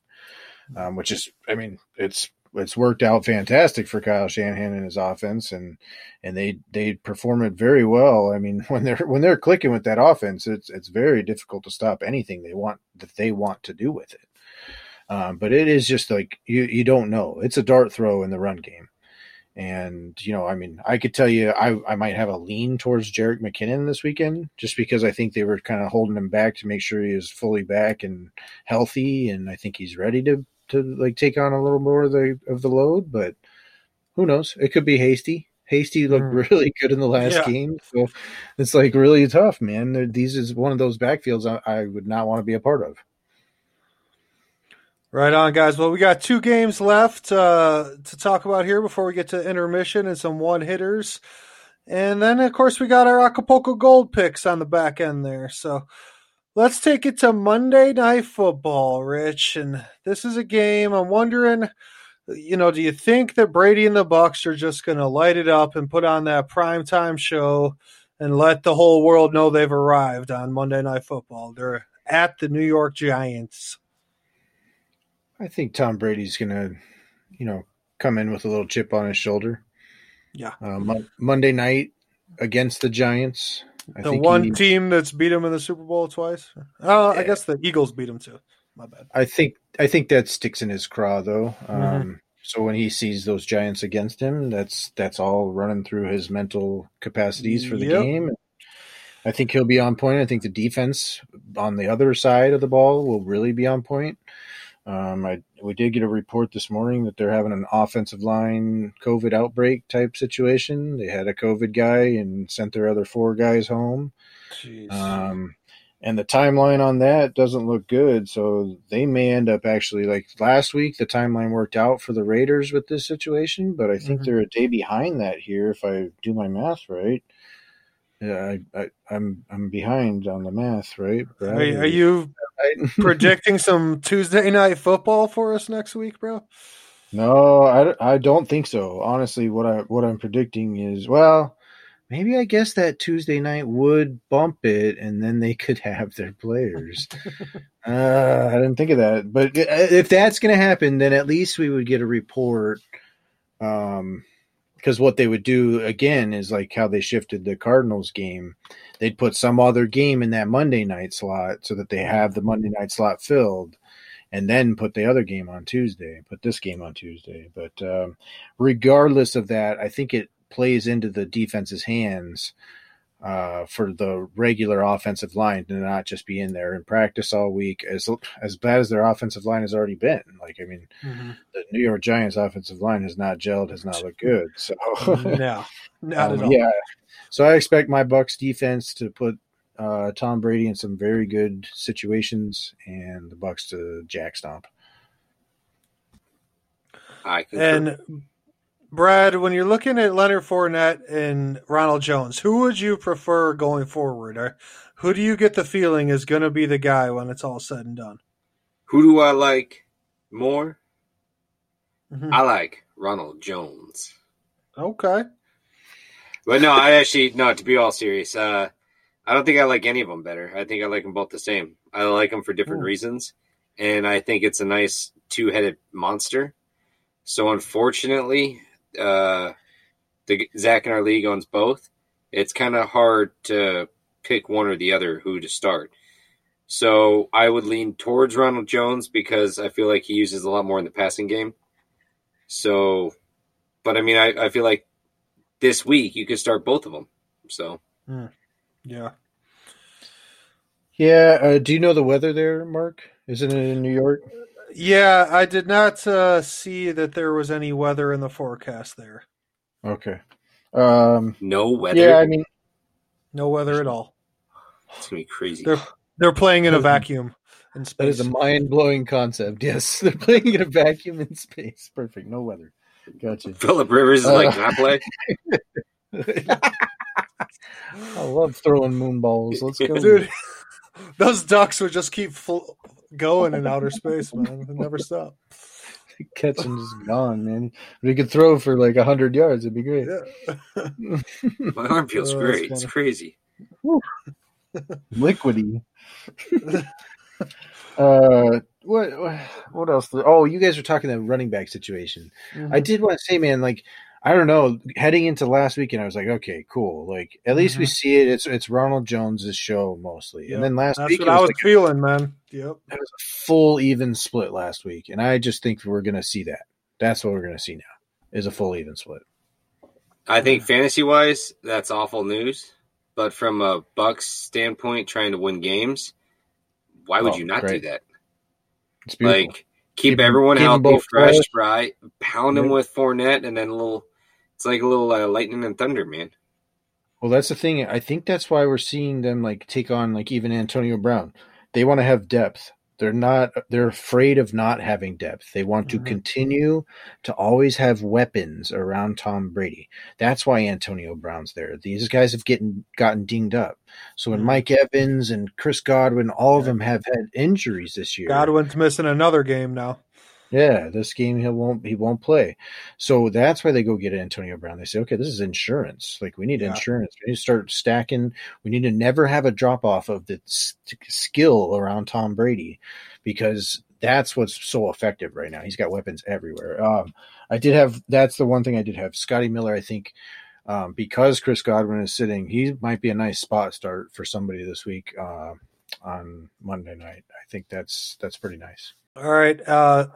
um, which is, I mean, it's it's worked out fantastic for Kyle Shanahan and his offense, and and they they perform it very well. I mean, [LAUGHS] when they're when they're clicking with that offense, it's it's very difficult to stop anything they want that they want to do with it. Um, but it is just like you you don't know. It's a dart throw in the run game, And you know, I mean, I could tell you, I I might have a lean towards Jerick McKinnon this weekend, just because I think they were kind of holding him back to make sure he is fully back and healthy, and I think he's ready to to like take on a little more of the of the load. But who knows? It could be hasty. Hasty looked Mm. really [LAUGHS] good in the last Yeah. game, so it's like really tough, man. These is one of those backfields I, I would not want to be a part of. Right on, guys. Well, we got two games left uh, to talk about here before we get to intermission and some one hitters. And then, of course, we got our Acapulco Gold picks on the back end there. So let's take it to Monday Night Football, Rich. And this is a game I'm wondering, you know, do you think that Brady and the Bucs are just going to light it up and put on that primetime show and let the whole world know they've arrived on Monday Night Football? They're at the New York Giants. I think Tom Brady's gonna, you know, come in with a little chip on his shoulder. Yeah. Uh, Mon- Monday night against the Giants. I the one he- team that's beat him in the Super Bowl twice. Oh, I guess the Eagles beat him too. My bad. I think I think that sticks in his craw though. Um, Mhm. So when he sees those Giants against him, that's that's all running through his mental capacities for the Yep. game. I think he'll be on point. I think the defense on the other side of the ball will really be on point. Um, I we did get a report this morning that they're having an offensive line COVID outbreak type situation. They had a COVID guy and sent their other four guys home. Um, and the timeline on that doesn't look good. So they may end up actually like last week. The timeline worked out for the Raiders with this situation, but I think Mhm. they're a day behind that here if I do my math right. Yeah, I, I, I'm I'm behind on the math, right? Are, are you [LAUGHS] projecting some Tuesday night football for us next week, bro? No, I, I don't think so. Honestly, what I what I'm predicting is well, maybe I guess that Tuesday night would bump it, and then they could [LAUGHS] have their players. [LAUGHS] uh, I didn't think of that, but if that's going to happen, then at least we would get a report. Um, because what they would do again is like how they shifted the Cardinals game. They'd put some other game in that Monday night slot so that they have the Monday night slot filled and then put the other game on Tuesday, put this game on Tuesday. But um, regardless of that, I think it plays into the defense's hands uh, for the regular offensive line to not just be in there in practice all week. As as bad as their offensive line has already been, like I mean, the New York Giants offensive line has not gelled, has not looked good. So no, not um, at all. Yeah. So I expect my Bucs defense to put uh, Tom Brady in some very good situations and the Bucs to jack stomp. I concur. And Brad, when you're looking at Leonard Fournette and Ronald Jones, who would you prefer going forward? Or who do you get the feeling is going to be the guy when it's all said and done? Who do I like more? Mhm. I like Ronald Jones. Okay. But no, I actually no. To be all serious, uh, I don't think I like any of them better. I think I like them both the same. I like them for different Ooh. reasons, and I think it's a nice two-headed monster. So unfortunately, uh, the Zach in our league owns both. It's kind of hard to pick one or the other who to start. So I would lean towards Ronald Jones because I feel like he uses a lot more in the passing game. So, but I mean, I, I feel like this week you could start both of them. So Yeah. Yeah. Uh, do you know the weather there, Mark? Isn't it in New York? Yeah, I did not uh, see that there was any weather in the forecast there. Okay. Um, no weather. yeah, I mean, No weather at all. it's gonna be crazy. They're they're playing in a vacuum in that is a mind blowing concept. Yes. [LAUGHS] They're playing in a vacuum in space. Perfect. No weather. Gotcha. Philip Rivers is Uh, like, can I play? I love throwing moon balls. Let's go. [LAUGHS] Dude, those ducks would just keep fl- going in outer [LAUGHS] space, man. They never stop. Catching and just gone, man. But he could throw for like hundred yards. It'd be great. Yeah. [LAUGHS] My arm feels Oh, great. It's crazy. Liquidy. [LAUGHS] uh, what what else? Oh, you guys were talking the running back situation. I did want to say, man, like I don't know, heading into last weekend, I was like, okay, cool. Like at least we mm-hmm. see it. It's it's Ronald Jones's show mostly, Yep. and then last That's week what I was was like feeling, man. Yep. it was a full even split last week, and I just think we're gonna see that. That's what we're gonna see now is a full even split. I think fantasy wise, that's awful news. But from a Bucs standpoint, trying to win games, why would Oh, you not great. do that? It's beautiful. Like keep, Keep 'em- everyone keep 'em healthy, fresh, fresh. right? Pound them with Fournette, and then a little. It's like a little uh, lightning and thunder, man. Well, that's the thing. I think that's why we're seeing them like take on like even Antonio Brown. They want to have depth. They're not. They're afraid of not having depth. They want to Mhm. continue to always have weapons around Tom Brady. That's why Antonio Brown's there. These guys have getting gotten dinged up. So when Mhm. Mike Evans and Chris Godwin, all of them have had injuries this year. Godwin's missing another game now. Yeah, this game he won't he won't play. So that's why they go get Antonio Brown. They say, okay, this is insurance. Like we need Yeah. insurance. We need to start stacking. We need to never have a drop off of the skill around Tom Brady because that's what's so effective right now. He's got weapons everywhere. Um, I did have that's the one thing I did have. Scotty Miller, I think. Um, because Chris Godwin is sitting, he might be a nice spot start for somebody this week uh, on Monday night. I think that's that's pretty nice. All right. Uh,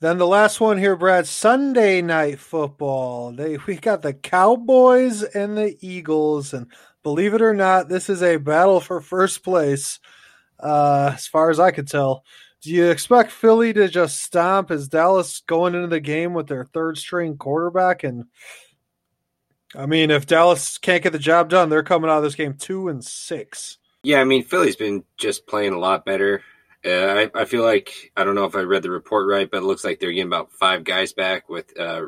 then the last one here, Brad. Sunday night football. They we got the Cowboys and the Eagles, and believe it or not, this is a battle for first place. Uh, as far as I could tell, do you expect Philly to just stomp? Is Dallas going into the game with their third string quarterback? And I mean, if Dallas can't get the job done, they're coming out of this game two and six. Yeah, I mean Philly's been just playing a lot better. Uh, I, I feel like I don't know if I read the report right, but it looks like they're getting about five guys back with uh,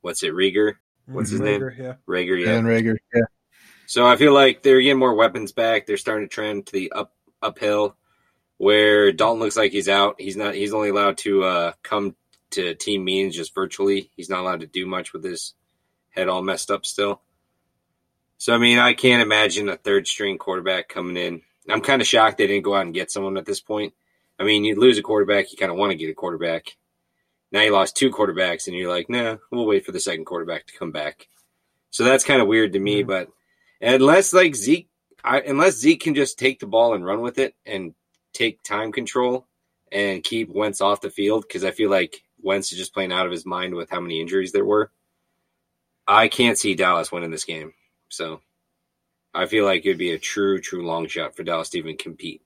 what's it, Rieger, What's his name? Rager, Yeah. Rager, yeah. Dan Rager, yeah. So I feel like they're getting more weapons back. They're starting to trend to the up uphill, where Dalton looks like he's out. He's not. He's only allowed to uh, come to team meetings just virtually. He's not allowed to do much with his head all messed up still. So I mean, I can't imagine a third string quarterback coming in. I'm kind of shocked they didn't go out and get someone at this point. I mean, you lose a quarterback, you kind of want to get a quarterback. Now you lost two quarterbacks, and you're like, nah, we'll wait for the second quarterback to come back. So that's kind of weird to me, Mhm. but unless like Zeke, I, unless Zeke can just take the ball and run with it and take time control and keep Wentz off the field, because I feel like Wentz is just playing out of his mind with how many injuries there were. I can't see Dallas winning this game, so I feel like it would be a true, true long shot for Dallas to even compete.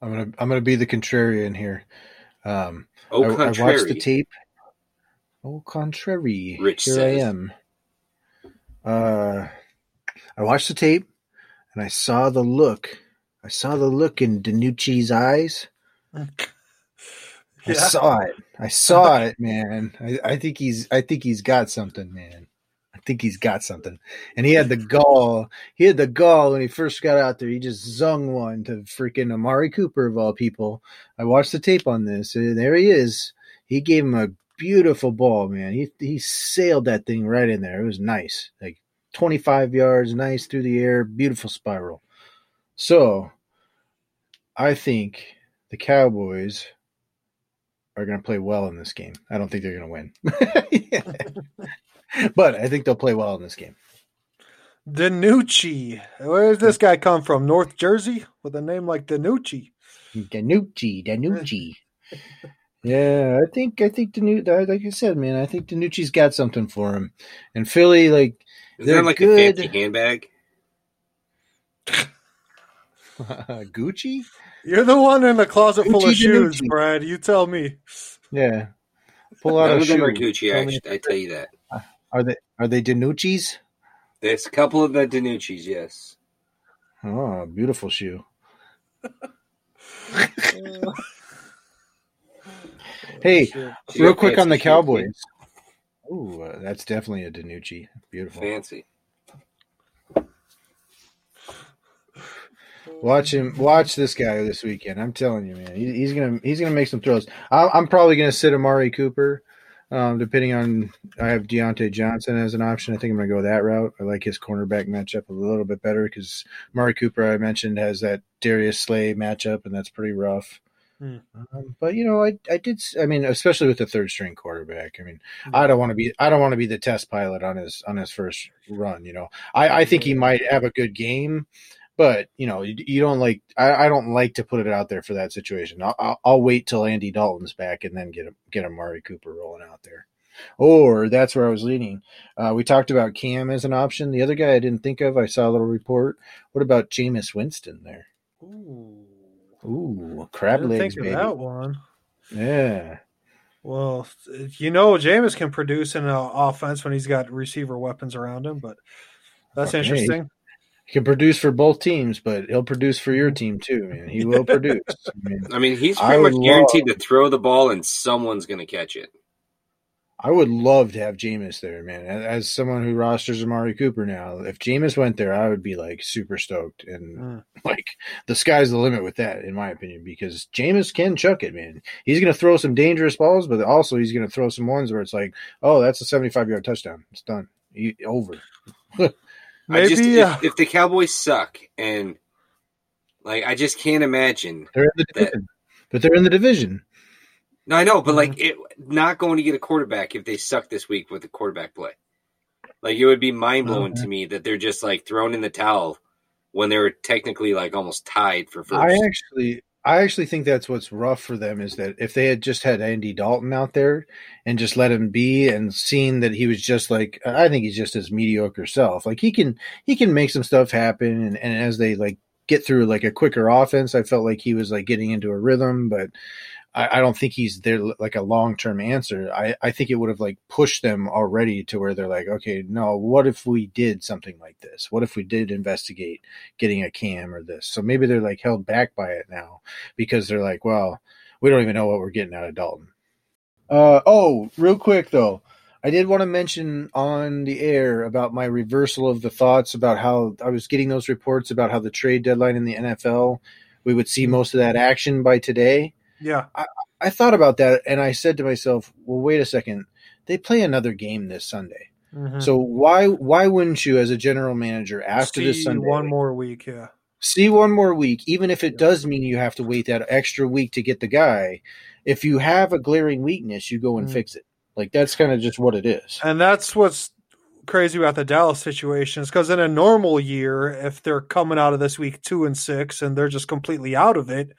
I'm gonna I'm gonna be the contrarian here. Um, Oh, I, I contrary. watched the tape. Au contrary, Rich here says. I am. Uh, I watched the tape, and I saw the look. I saw the look in DiNucci's eyes. [LAUGHS] I saw it. I saw it, man. I, I think he's. I think he's got something, man. Think he's got something. And he had the gall. He had the gall when he first got out there. He just zung one to freaking Amari Cooper of all people. I watched the tape on this. and there he is. He gave him a beautiful ball, man. He he sailed that thing right in there. It was nice. Like 25 yards, nice through the air, beautiful spiral. So, I think the Cowboys are going to play well in this game. I don't think they're going to win. [LAUGHS] [LAUGHS] but I think they'll play well in this game. DiNucci. Where does this guy come from? North Jersey with a name like DiNucci. DiNucci, DiNucci. [LAUGHS] Yeah, I think I think DiNucci. Like I said, man, I think DiNucci's got something for him. And Philly, like Is They're that like good. a fancy handbag? [LAUGHS] Gucci. You're the one in the closet full of Gucci shoes, Brad. You tell me. Yeah, pull out None a of them shoe. are Gucci. Tell I, me- I tell you that. Are they are they DiNucci's? There's a couple of the DiNucci's, yes. Oh, beautiful shoe. [LAUGHS] Hey, Shit. Real quick on the Cowboys. Ooh, uh, that's definitely a DiNucci. Beautiful. Fancy. Watch him. Watch this guy this weekend. I'm telling you, man. He, he's gonna he's gonna make some throws. I, I'm probably gonna sit Amari Cooper, um, depending on. I have Diontae Johnson as an option. I think I'm gonna go that route. I like his cornerback matchup a little bit better because Amari Cooper, I mentioned, has that Darius Slay matchup, and that's pretty rough. Hmm. Um, but you know, I I did. I mean, especially with the third string quarterback. I mean, I don't want to be. I don't want to be the test pilot on his on his first run. You know, I I think he might have a good game. But you know, you, you don't like. I, I don't like to put it out there for that situation. I'll, I'll, I'll wait till Andy Dalton's back and then get him get Amari Cooper rolling out there. Or that's where I was leaning. Uh, we talked about Cam as an option. The other guy I didn't think of, I saw a little report. What about Jameis Winston there? Ooh, Ooh, I crab didn't legs, think of baby. that one. Yeah. Well, you know, Jameis can produce in an offense when he's got receiver weapons around him, but that's Okay. interesting. He can produce for both teams, but he'll produce for your team too, man. He will produce. [LAUGHS] I mean, I mean, he's I pretty much would guaranteed to throw the ball and someone's going to catch it. I would love to have Jameis there, man. As, as someone who rosters Amari Cooper now, if Jameis went there, I would be like super stoked. And Mm. [LAUGHS] like the sky's the limit with that, in my opinion, because Jameis can chuck it, man. He's going to throw some dangerous balls, but also he's going to throw some ones where it's like, oh, that's a 75 yard touchdown. It's done. He, over. [LAUGHS] I Maybe just uh, if, if the Cowboys suck and like I just can't imagine. They're in the That- But they're in the division. No, I know, but like Mm-hmm. it not going to get a quarterback if they suck this week with the quarterback play. Like it would be mind blowing Uh-huh. to me that they're just like thrown in the towel when they were technically like almost tied for first. I actually, I actually think that's what's rough for them is that if they had just had Andy Dalton out there and just let him be and seen that he was just like, I think he's just his mediocre self. Like he can, he can make some stuff happen, and, and as they like get through like a quicker offense, I felt like he was like getting into a rhythm, but. I, I don't think he's there like a long term answer. I, I think it would have like pushed them already to where they're like, okay, no, what if we did something like this? What if we did investigate getting a cam or this? So maybe they're like held back by it now because they're like, well, we don't even know what we're getting out of Dalton. Uh, oh, real quick though, I did want to mention on the air about my reversal of the thoughts about how I was getting those reports about how the trade deadline in the NFL, we would see most of that action by today. Yeah, I thought about that and I said to myself, well, wait a second. They play another game this Sunday. mhm. So why why wouldn't you as a general manager after this Sunday one more week, yeah. see one more week, even if it does mean you have to wait that extra week to get the guy, if you have a glaring weakness, you go and Mm. fix it. Like that's kind of just what it is. And that's what's crazy about the Dallas situation is because in a normal year, if they're coming out of this week two and six and they're just completely out of it,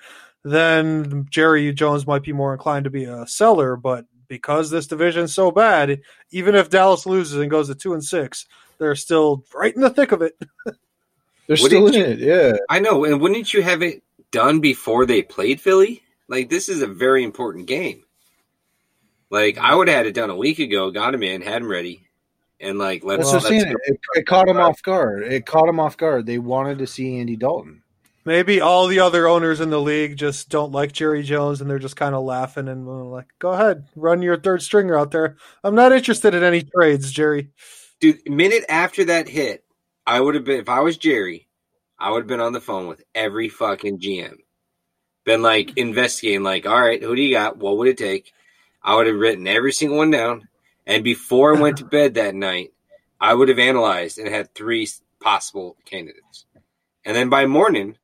then Jerry Jones might be more inclined to be a seller. But because this division's so bad, even if Dallas loses and goes to two and six, they're still right in the thick of it. [LAUGHS] They're What still in did it, yeah. I know, and wouldn't you have it done before they played Philly? Like this is a very important game. Like I would have had it done a week ago, got him in, had him ready, and like let That's us what I'm let's saying. It, it caught him off guard. It caught them off guard. They wanted to see Andy Dalton. Maybe all the other owners in the league just don't like Jerry Jones and they're just kind of laughing and uh, like, go ahead, run your third stringer out there. I'm not interested in any trades, Jerry. Dude, minute after that hit, I would have been if I was Jerry, I would have been on the phone with every fucking GM. Been like investigating, like, all right, who do you got? What would it take? I would have written every single one down. And before I went to bed that night, I would have analyzed and had three possible candidates. And then by morning,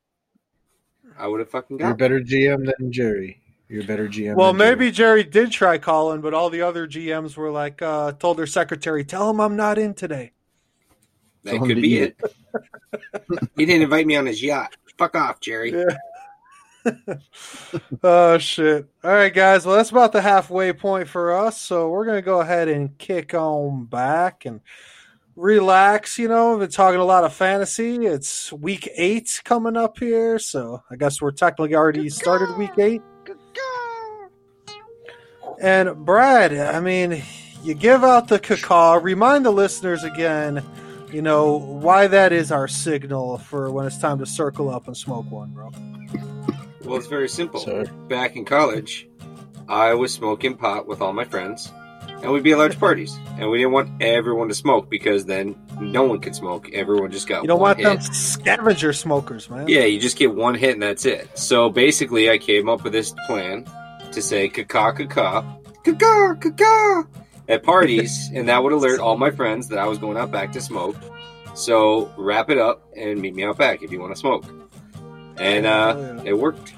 I would have fucking You're a better GM than Jerry. You're a better GM. Well, than Jerry. maybe Jerry did try calling, but all the other GMs were like, uh, told their secretary, tell him I'm not in today. that Tell could be it. [LAUGHS] [LAUGHS] he didn't invite me on his yacht. Fuck off, Jerry. Yeah. [LAUGHS] oh, shit. All right, guys. Well, that's about the halfway point for us. So we're going to go ahead and kick on back and relax. You know, I've been talking a lot of fantasy. It's week eight coming up here. So I guess we're technically already started week eight. And Brad, I mean, you give out the caca. Remind the listeners again, you know, why that is our signal for when it's time to circle up and smoke one, bro. Well, it's very simple. Sorry. Back in college, I was smoking pot with all my friends, and we'd be at large parties. And we didn't want everyone to smoke because then no one could smoke. Everyone just got You don't want hit. them scavenger smokers, man. Yeah, you just get one hit and that's it. So basically, I came up with this plan to say caca caca caca caca at parties, [LAUGHS] and that would alert all my friends that I was going out back to smoke. So wrap it up and meet me out back if you want to smoke. And uh, Oh, yeah. it worked.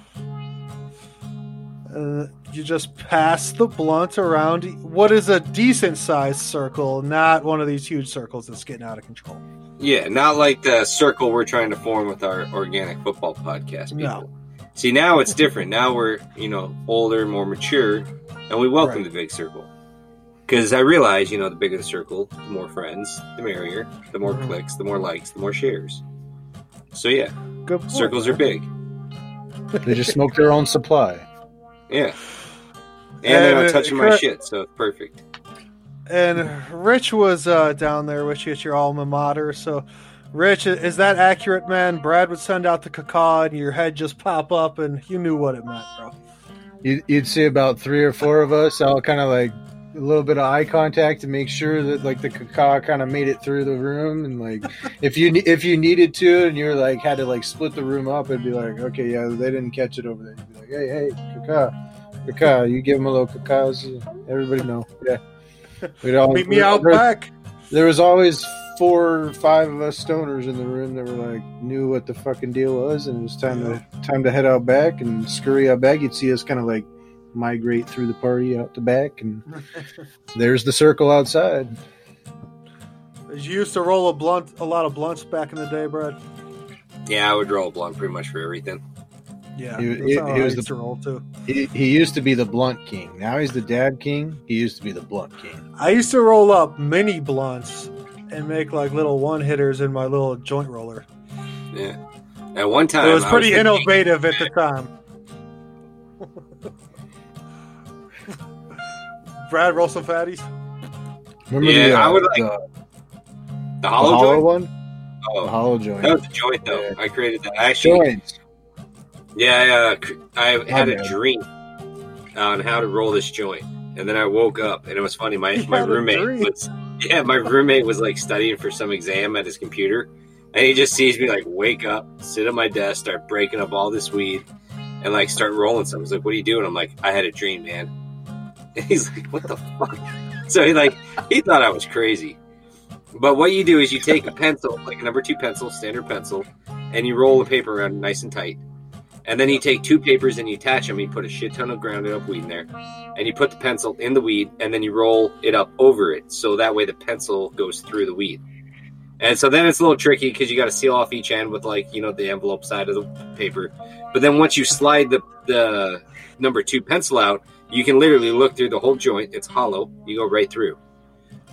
Uh, you just pass the blunt around what is a decent sized circle, not one of these huge circles that's getting out of control. Yeah, not like the circle we're trying to form with our organic football podcast people. No. See, now it's different. Now we're, you know, older, more mature, and we welcome Right. the big circle. Because I realize, you know, the bigger the circle, the more friends, the merrier. The more Mhm. clicks, the more likes, the more shares. So yeah, Good point. circles are big. They just smoke their own supply. Yeah. And they're And, not uh, touching my shit, so it's perfect. And Rich was uh, down there with you at your alma mater. So, Rich, is that accurate, man? Brad would send out the caca and your head just pop up, and you knew what it meant, bro. You'd, you'd see about three or four of us all kind of like a little bit of eye contact to make sure that like the caca kind of made it through the room and like [LAUGHS] if you if you needed to and you're like had to like split the room up it'd be like okay yeah they didn't catch it over there you'd be like hey hey cacao cacao you give them a little cacao everybody know yeah we'd all Meet me out there, back. there was always four or five of us stoners in the room that were like knew what the fucking deal was and it was time to time to head out back and scurry out back you'd see us kind of like migrate through the party out the back and [LAUGHS] there's the circle outside You used to roll a blunt, a lot of blunts back in the day, Brad. Yeah, I would roll a blunt pretty much for everything. Yeah, He- he- he was the- to roll too. he, he used to be the blunt king now he's the dab king he used to be the blunt king I used to roll up mini blunts and make like little one hitters in my little joint roller. Yeah. At one time, It was pretty the king. innovative at the [LAUGHS] time. Brad, roll some fatties. remember Yeah, the, uh, I would like- the, The the hollow, hollow joint. one the Oh, hollow joint that was a joint though. Yeah. I created that. Actually, joints yeah, I, uh, I had a dream on how to roll this joint, and then I woke up, and it was funny. My my roommate was [LAUGHS] yeah, my roommate was like studying for some exam at his computer, and he just sees me like wake up, sit at my desk, start breaking up all this weed, and like start rolling some. He's like, "What are you doing?" I'm like, "I had a dream, man." [LAUGHS] And he's like, "What the fuck?" So he like he thought I was crazy. But what you do is you take a pencil, like a number two pencil, standard pencil, and you roll the paper around nice and tight. And then you take two papers and you attach them. You put a shit ton of grounded up weed in there, and you put the pencil in the weed, and then you roll it up over it, so that way the pencil goes through the weed. And so then it's a little tricky because you got to seal off each end with like you know the envelope side of the paper. But then once you slide the the number two pencil out, you can literally look through the whole joint. It's hollow. You go right through.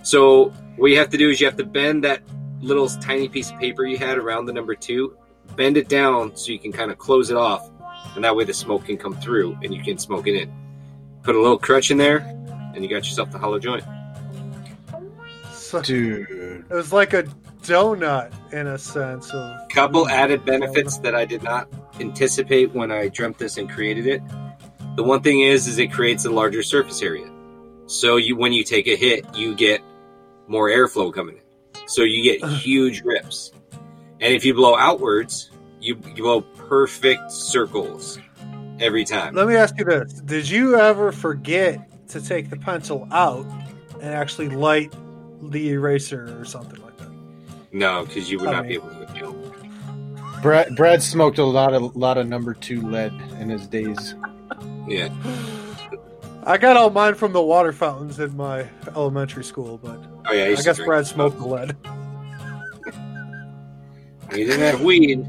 So what you have to do is you have to bend that little tiny piece of paper you had around the number two, bend it down so you can kind of close it off, and that way the smoke can come through and you can smoke it in. Put a little crutch in there, and you got yourself the hollow joint. So, dude it was like a donut in a sense of Couple mm. added benefits that I did not anticipate when I dreamt this and created it. The one thing is, is it creates a larger surface area. So you, when you take a hit, you get more airflow coming in. So you get [SIGHS] huge rips. And if you blow outwards, you, you blow perfect circles every time. Let me ask you this: Did you ever forget to take the pencil out and actually light the eraser or something like that? No, because you would I not mean- be able to feel. Brad, Brad smoked a lot of lot of number two lead in his days. Yeah. I got all mine from the water fountains in my elementary school, but Oh yeah. I guess Brad smoked the lead. You didn't have weed.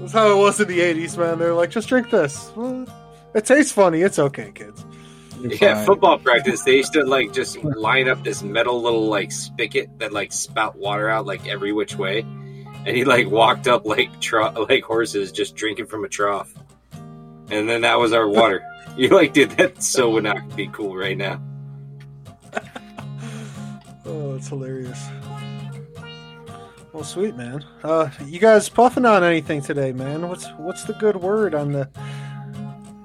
That's how it was in the '80s, man. They're like, just drink this. It tastes funny. It's okay, kids. You're Yeah, fine. football practice. They used to like just line up this metal little like spigot that like spout water out like every which way, and he like walked up like tro- like horses just drinking from a trough, and then that was our water. [LAUGHS] you like, dude, that so would not be cool right now. [LAUGHS] Oh, it's hilarious. Well, sweet man. Uh, you guys puffing on anything today, man? What's what's the good word on the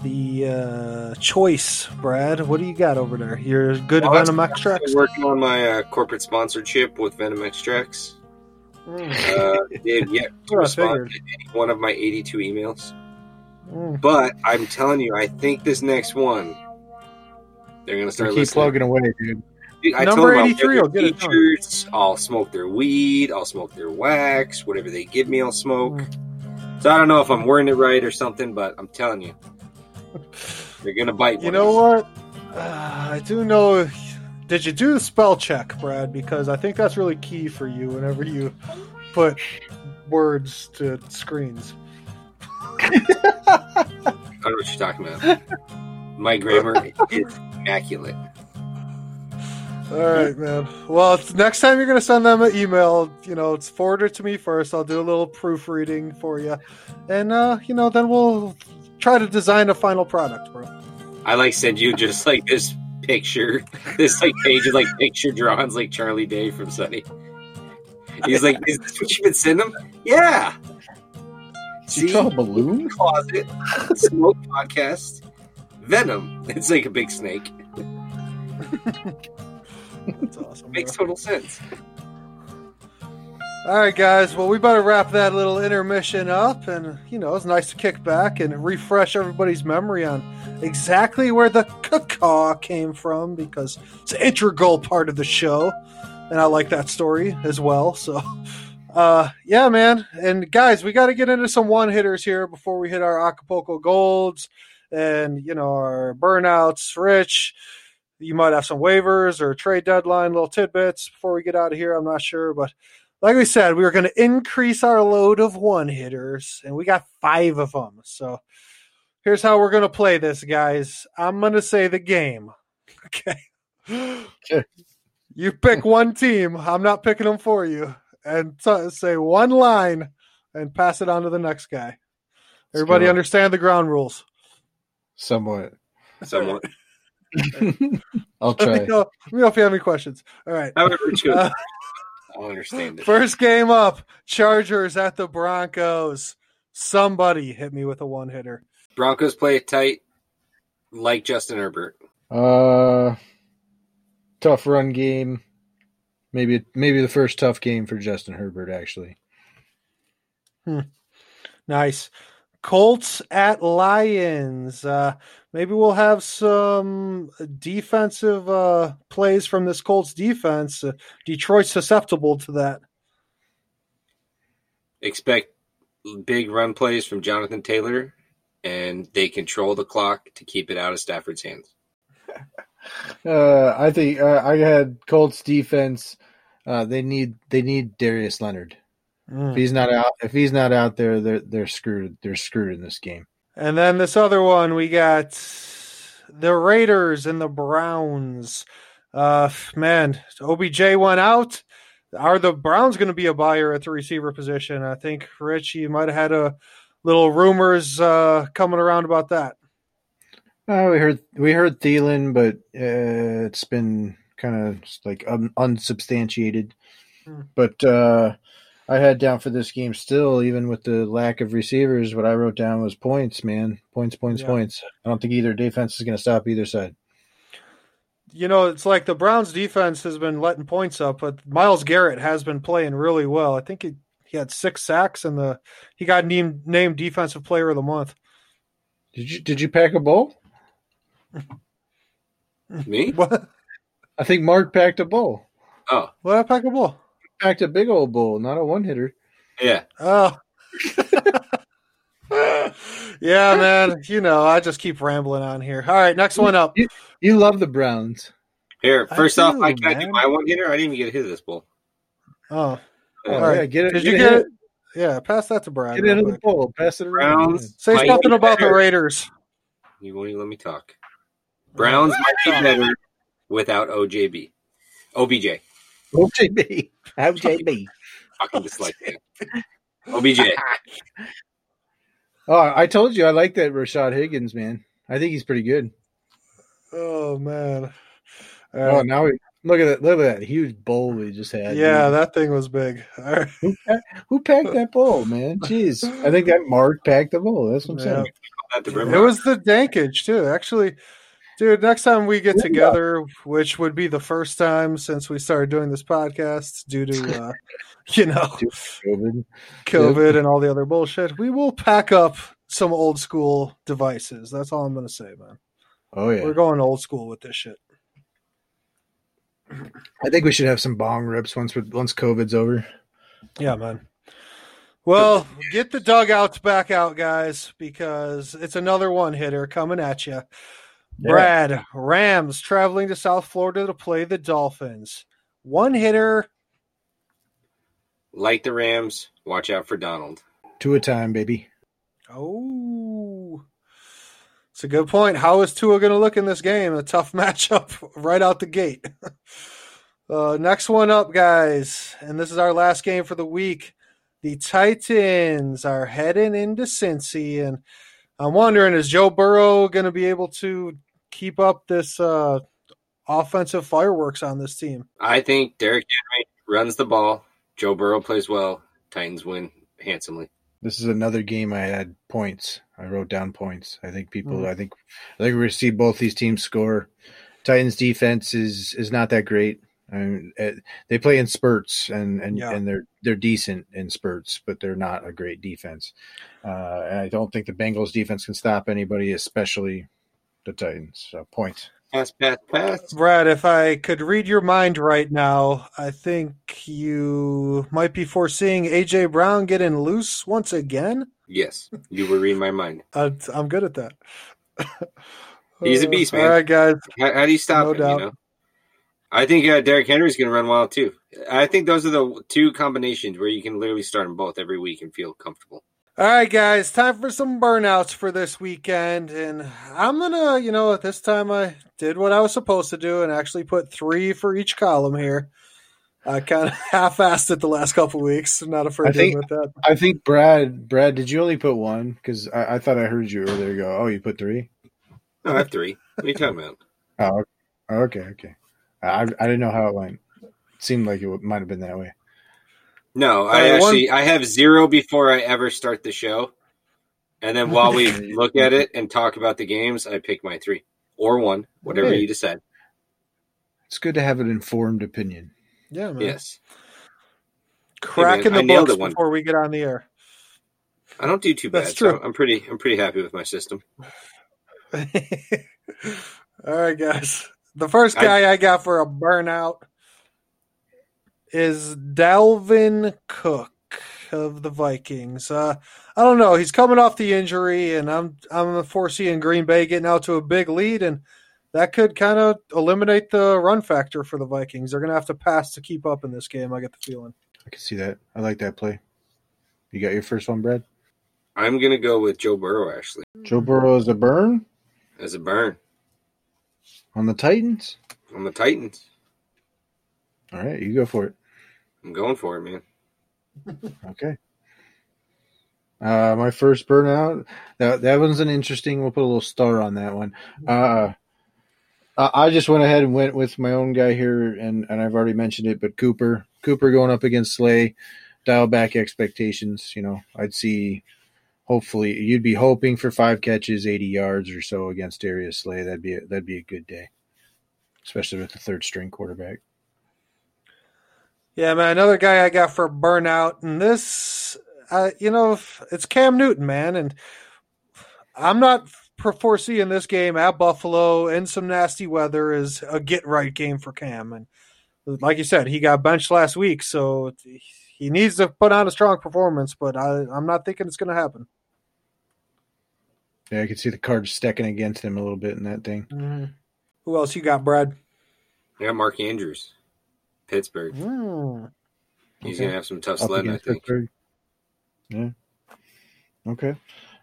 the uh, choice, Brad? What do you got over there? Your good Well, that's- venom extracts. Working on my uh, corporate sponsorship with Venom Extracts. Mm, Uh, they've yet to respond to any one of my 82 emails. mm. But I'm telling you, I think this next one, they're gonna So start keep listening. plugging away, dude. Dude, I Number told them I'll 83 wear will get it done. t-shirts, I'll smoke their weed, I'll smoke their wax, whatever they give me, I'll smoke. So I don't know if I'm wording it right or something, but I'm telling you, [LAUGHS] they're gonna bite. You know what? Uh, I do know. Did you do the spell check, Brad? Because I think that's really key for you whenever you put words to screens. I don't know what you're talking about. My grammar [LAUGHS] is immaculate. All right, man. Well, it's, next time you're gonna send them an email, you know, it's forward it to me first. I'll do a little proofreading for you, and uh, you know, then we'll try to design a final product, bro. I like send you just like this picture, this like page of like picture drawings like Charlie Day from Sunny. He's like, "Is this what you've been sending them?" Yeah. See, you a balloon? closet, smoke podcast, Venom. It's like a big snake. [LAUGHS] That's awesome. Makes bro. total sense. All right, guys. Well, we better wrap that little intermission up, and you know, it's nice to kick back and refresh everybody's memory on exactly where the cacaw came from because it's an integral part of the show, and I like that story as well. So, uh, yeah, man. And guys, we got to get into some one hitters here before we hit our Acapulco golds and you know our burnouts. Rich, you might have some waivers or trade deadline little tidbits before we get out of here. I'm not sure, but like we said, we were going to increase our load of one hitters, and we got five of them. So here's how we're going to play this, guys. I'm going to say the game. [LAUGHS] Okay. Okay. You pick one team. I'm not picking them for you. And t- say one line and pass it on to the next guy. Everybody understand the ground rules. Somewhat. Somewhat. [LAUGHS] I'll [LAUGHS] Let me, try. know, let me know if you have any questions. All right. However, it goes, Uh, I'll understand it. First game up Chargers at the Broncos. Somebody hit me with a one hitter. Broncos play it tight, like Justin Herbert. Uh, tough run game. Maybe maybe the first tough game for Justin Herbert. Actually, Nice. Colts at Lions. Uh, maybe we'll have some defensive uh, plays from this Colts defense. Uh, Detroit's susceptible to that. Expect big run plays from Jonathan Taylor, and they control the clock to keep it out of Stafford's hands. [LAUGHS] uh, I think uh, I had Colts defense. Uh, they need they need Darius Leonard. Mm. If he's not out, if he's not out there, they're they're screwed. They're screwed in this game. And then this other one, we got the Raiders and the Browns. Uh, man, OBJ went out. Are the Browns going to be a buyer at the receiver position? I think Rich, you might have had a little rumors uh, coming around about that. Uh, we heard we heard Thielen, but uh, it's been kind of like un- unsubstantiated. Hmm. But uh, I had down for this game still, even with the lack of receivers. What I wrote down was points, man, points, points, Yeah. points. I don't think either defense is going to stop either side. You know, it's like the Browns defense has been letting points up, but Myles Garrett has been playing really well. I think he, he had six sacks and the he got named named defensive player of the month. Did you did you pack a bowl? Me? [LAUGHS] What? I think Mark packed a bowl. Oh, What I pack a ball? Packed a big old bowl, not a one hitter. yeah. Oh. [LAUGHS] [LAUGHS] yeah, man. You know, I just keep rambling on here. All right, next one up. You love the Browns. Here, I first off, do, I can I do my one hitter. I didn't even get a hit of this bowl. Oh, Oh, All right. yeah, get it. did get you get it? Yeah, pass that to Brian. Get real it in the quick. bowl. Pass it around. Browns. Say might something be about the. Raiders. You won't even let me talk. Browns might be better without OJB. OBJ. OJB. OJB. Fucking dislike that. OBJ. Oh, I told you I like that Rashard Higgins, man. I think he's pretty good. Oh man. All Oh, uh, now we look at that! Look at that huge bowl we just had. yeah, dude. that thing was big. All right. who, who packed that bowl, man? Jeez, I think that Mark packed the bowl. That's what I'm Yeah. saying. It was the dankage too. Actually, dude, next time we get together, which would be the first time since we started doing this podcast due to uh, [LAUGHS] you know COVID. COVID and all the other bullshit, we will pack up some old school devices. That's all I'm gonna say, man. Oh yeah, We're going old school with this shit. I think we should have some bong rips once we once COVID's over. Yeah, man. Well, get the dugouts back out, guys, because it's another one hitter coming at you. Brad, Rams traveling to South Florida to play the Dolphins. One hitter. Like the Rams, watch out for Donald. two a time, baby. Oh, it's a good point. How is Tua going to look in this game? A tough [LAUGHS] matchup right out the gate. [LAUGHS] Uh, next one up, guys, and this is our last game for the week. The Titans are heading into Cincy, and I'm wondering is Joe Burrow going to be able to keep up this uh, offensive fireworks on this team? I think Derrick Henry runs the ball. Joe Burrow plays well. Titans win handsomely. This is another game I had points. I wrote down points. I think people. Mm. I think. I think we're going to see both these teams score. Titans defense is is not that great. I mean, eh, they play in spurts and and, Yeah. and they're they're decent in spurts, but they're not a great defense. Uh, and I don't think the Bengals defense can stop anybody, especially the Titans. So point. Pass, pass, pass. Brad, if I could read your mind right now, I think you might be foreseeing AJ Brown getting loose once again. Yes, you were reading my mind. [LAUGHS] Uh, I'm good at that. [LAUGHS] He's a beast, man. All right, guys. How, how do you stop No him? doubt. You know, I think uh, Derrick Henry's going to run wild too. I think those are the two combinations where you can literally start them both every week and feel comfortable. All right, guys, time for some burnouts for this weekend. And I'm going to, you know, at this time I did what I was supposed to do and actually put three for each column here. I kind of [LAUGHS] half assed it the last couple weeks. I'm not afraid I to think- admit that. I think Brad. Brad, did you only put one? Because I, I thought I heard you earlier go. Oh, you put three. No, I have three. What are you talking about? Oh, okay, okay. I I didn't know how it went. It seemed like it might have been that way. No, I one- actually I have zero before I ever start the show, and then while we [LAUGHS] look at it and talk about the games, I pick my three or one, whatever Okay. you decide. It's good to have an informed opinion. Yeah, man. Yes, Cracking I the nailed books one. before we get on the air. I don't do too bad. That's so. I'm pretty I'm pretty happy with my system. [LAUGHS] All right, guys. The first guy I, got for a burnout is Dalvin Cook of the Vikings. Uh, I don't know. He's coming off the injury, and I'm I'm foreseeing Green Bay getting out to a big lead, and that could kind of eliminate the run factor for the Vikings. They're going to have to pass to keep up in this game. I get the feeling. I can see that. I like that play. You got your first one, Brad? I'm gonna go with Joe Burrow actually Joe Burrow is a burn as a burn on the Titans. on the Titans. All right, you go for it. I'm going for it, man. Okay. Uh, my first burnout. That that one's an interesting. We'll put a little star on that one. Uh, I just went ahead and went with my own guy here, and and I've already mentioned it, but Cooper, Cooper going up against Slay, dial back expectations. You know, I'd see. Hopefully, you'd be hoping for five catches, eighty yards or so against Darius Slay. That'd be a, that'd be a good day, especially with the third string quarterback. Yeah, man. Another guy I got for burnout, and this, uh, you know, it's Cam Newton, man, and I'm not for- foreseeing this game at Buffalo in some nasty weather is a get right game for Cam, and like you said, he got benched last week, so he needs to put on a strong performance. But I, I'm not thinking it's going to happen. Yeah, I can see the cards stacking against him a little bit in that thing. Who else you got, Brad? I got Mark Andrews, Pittsburgh. Mm. He's Okay. gonna have some tough sledding, I think. Pittsburgh. Yeah. Okay.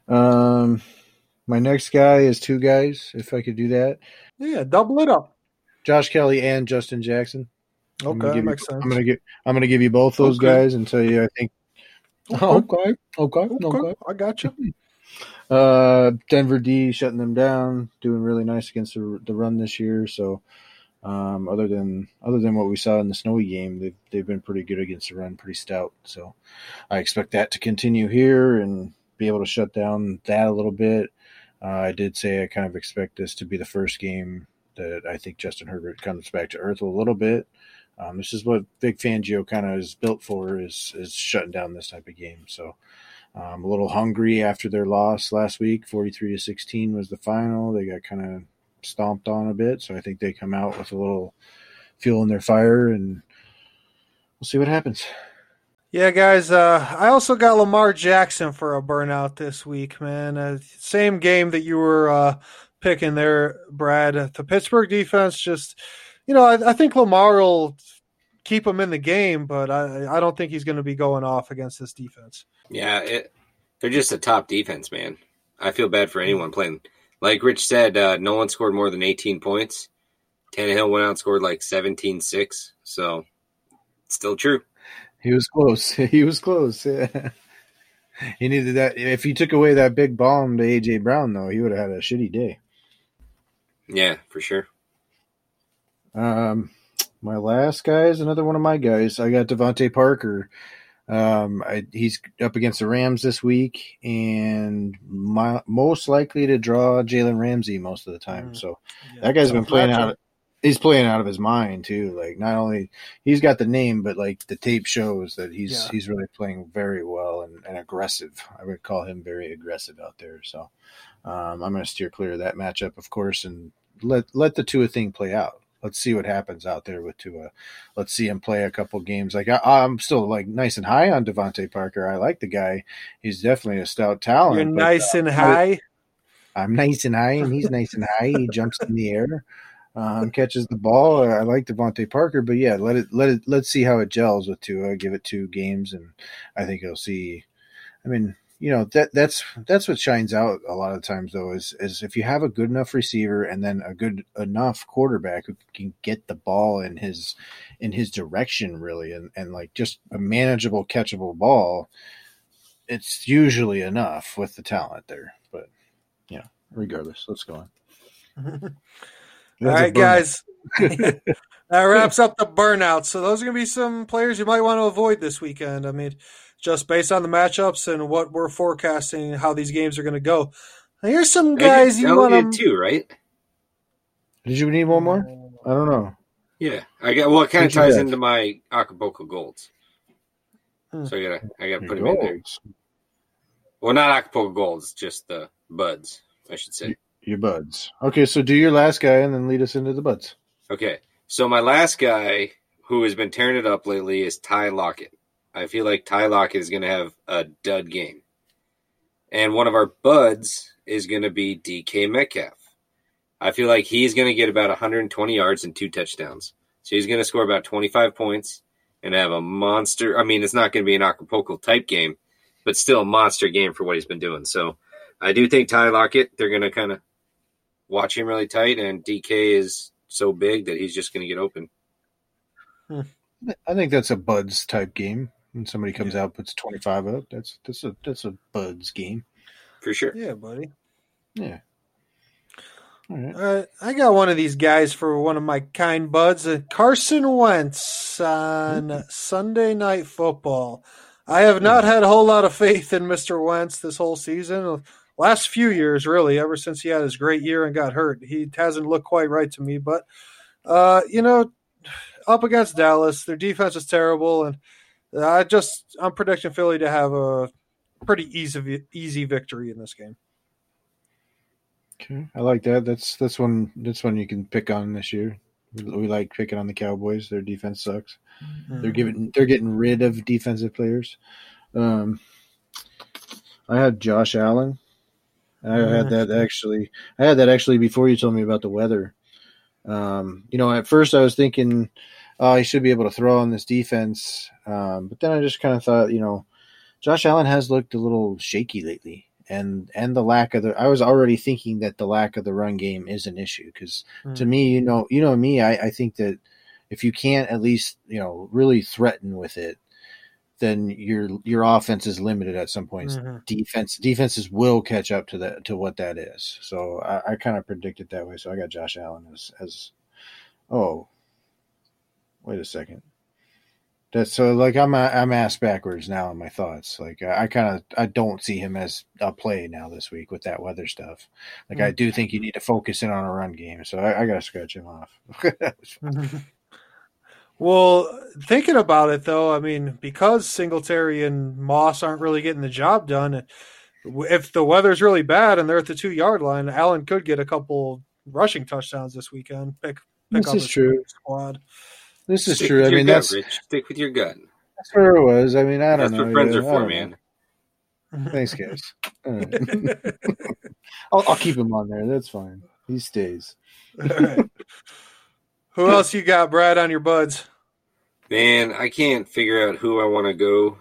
Um, my next guy is two guys. If I could do that, Yeah, double it up. Josh Kelley and Justin Jackson. I'm Okay, gonna give makes you, sense. I'm gonna get. I'm gonna give you both those Okay. guys and tell you. I think. Okay. Okay. Okay. Okay, Okay. I got you. [LAUGHS] Uh, Denver D shutting them down, doing really nice against the, the run this year. So, um, other than other than what we saw in the snowy game, they've they've been pretty good against the run, pretty stout. So, I expect that to continue here and be able to shut down that a little bit. Uh, I did say I kind of expect this to be the first game that I think Justin Herbert comes back to earth a little bit. Um, this is what Vic Fangio kind of is built for is is shutting down this type of game. So. Um, a little hungry after their loss last week. 43 to 16 was the final. They got kind of stomped on a bit. So I think they come out with a little fuel in their fire and we'll see what happens. Yeah, guys. Uh, I also got Lamar Jackson for a burnout this week, man. Uh, same game that you were uh, picking there, Brad. The Pittsburgh defense just, you know, I, I think Lamar will keep him in the game, but I, I don't think he's going to be going off against this defense. Yeah, it, they're just a top defense, man. I feel bad for anyone playing. Like Rich said, uh, no one scored more than 18 points. Tannehill went out and scored like 17-6, so still true. He was close. [LAUGHS] He was close. Yeah. [LAUGHS] He needed that. If he took away that big bomb to AJ Brown, though, he would have had a shitty day. Yeah, for sure. Um, my last guy is another one of my guys. I got DeVante Parker. Um, I, he's up against the Rams this week, and my, most likely to draw Jalen Ramsey most of the time. Mm. So Yeah, that guy's been playing matchup. out. He's playing out of his mind too. Like not only he's got the name, but like the tape shows that he's Yeah. he's really playing very well and, and aggressive. I would call him very aggressive out there. So um, I'm going to steer clear of that matchup, of course, and let let the Tua thing play out. Let's see what happens out there with Tua. Let's see him play a couple games. Like I, I'm still like nice and high on DeVante Parker. I like the guy. He's definitely a stout talent. You're but, nice uh, and high. I'm nice and high, and he's nice and high. He jumps in the air, um, catches the ball. I like DeVante Parker, but yeah, let it let it let's see how it gels with Tua. Give it two games, and I think you'll see. I mean, you know that that's that's what shines out a lot of times though is is if you have a good enough receiver and then a good enough quarterback who can get the ball in his in his direction really and and like just a manageable catchable ball it's usually enough with the talent there but yeah regardless let's go on [LAUGHS] All right, guys. [LAUGHS] that wraps up the burnout. So those are going to be some players you might want to avoid this weekend. I mean, just based on the matchups and what we're forecasting, how these games are going to go. Now, here's some guys you I want did to. too, right? did you need one more i don't know Yeah, I got. Well, it kind of ties into my Acapulco Golds, Hmm. so I gotta, I gotta put them in there. Goals. Well, not Acapulco Golds, just the buds, I should say. your buds okay so do your last guy and then lead us into the buds Okay, so my last guy who has been tearing it up lately is Ty Lockett. I feel like Ty Lockett is going to have a dud game, and one of our buds is going to be DK Metcalf. I feel like he's going to get about 120 yards and two touchdowns. So he's going to score about 25 points and have a monster. I mean, it's not going to be an Acapulco type game, but still a monster game for what he's been doing. So I do think Ty Lockett, they're going to kind of watch him really tight, and DK is so big that he's just going to get open. Hmm. i think that's a buds type game when somebody comes out puts 25 up that's that's a that's a buds game For sure. Yeah, buddy. yeah all right All right, I got one of these guys for one of my kind buds, uh, Carson Wentz on Sunday Night Football. I have not had a whole lot of faith in Mr. Wentz this whole season. Last few years, really, ever since he had his great year and got hurt, he hasn't looked quite right to me. But uh, you know, up against Dallas, their defense is terrible, and I just I'm predicting Philly to have a pretty easy easy victory in this game. Okay, I like that. That's that's one that's one you can pick on this year. We, we like picking on the Cowboys. Their defense sucks. They're giving they're getting rid of defensive players. Um, I had Josh Allen. I had that actually. I had that actually before you told me about the weather. Um, you know, at first I was thinking, oh, he should be able to throw on this defense. Um, but then I just kind of thought, you know, Josh Allen has looked a little shaky lately, and and the lack of the. I was already thinking that the lack of the run game is an issue because to me, you know, you know me, I, I think that if you can't at least you know really threaten with it, then your your offense is limited at some points. Mhm. Defense defenses will catch up to that to what that is. So I, I kind of predicted that way. So I got Josh Allen as as oh wait a second. That's so like I'm uh, I'm asked backwards now in my thoughts. Like uh, I, I kind of I don't see him as a play now this week with that weather stuff. Like I mm. do think you need to focus in on a run game. So I, I got to scratch him off. [LAUGHS] [LAUGHS] Well, thinking about it though, I mean, because Singletary and Moss aren't really getting the job done, if the weather's really bad and they're at the two yard line, Allen could get a couple rushing touchdowns this weekend. Pick, pick This up is true. squad. This is Stick true. I mean, gut, that's Rich. Stick with your gut. that's where it was. I mean, I don't That's know. That's what friends Yeah, are for, man. know. Thanks, guys. I don't know. [LAUGHS] I'll, I'll keep him on there. That's fine. He stays. All right. [LAUGHS] Who else you got, Brad, on your buds? Man, I can't figure out who I want to go.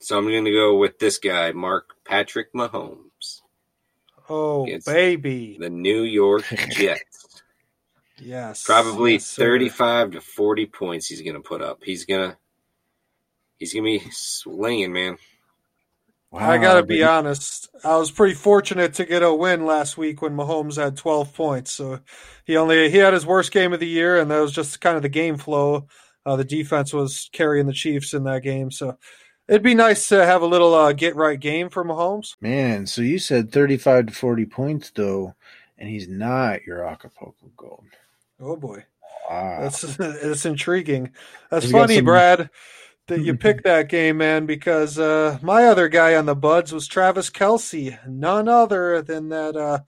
So I'm going to go with this guy, Mark Patrick Mahomes, Oh, baby. the New York [LAUGHS] Jets. Yes. Probably yes, 35 to 40 points he's going to put up. He's going to he's going to be swinging, man. I got to be honest. I was pretty fortunate to get a win last week when Mahomes had 12 points. So he only he had his worst game of the year, and that was just kind of the game flow. Uh, the defense was carrying the Chiefs in that game, so it'd be nice to have a little uh, get right game for Mahomes. Man, so you said 35 to 40 points, though, and he's not your Acapulco Gold. Oh boy, Wow. that's [LAUGHS] that's intriguing. That's He's funny, some- Brad, that you picked that game, man, because uh, my other guy on the buds was Travis Kelce, none other than that uh,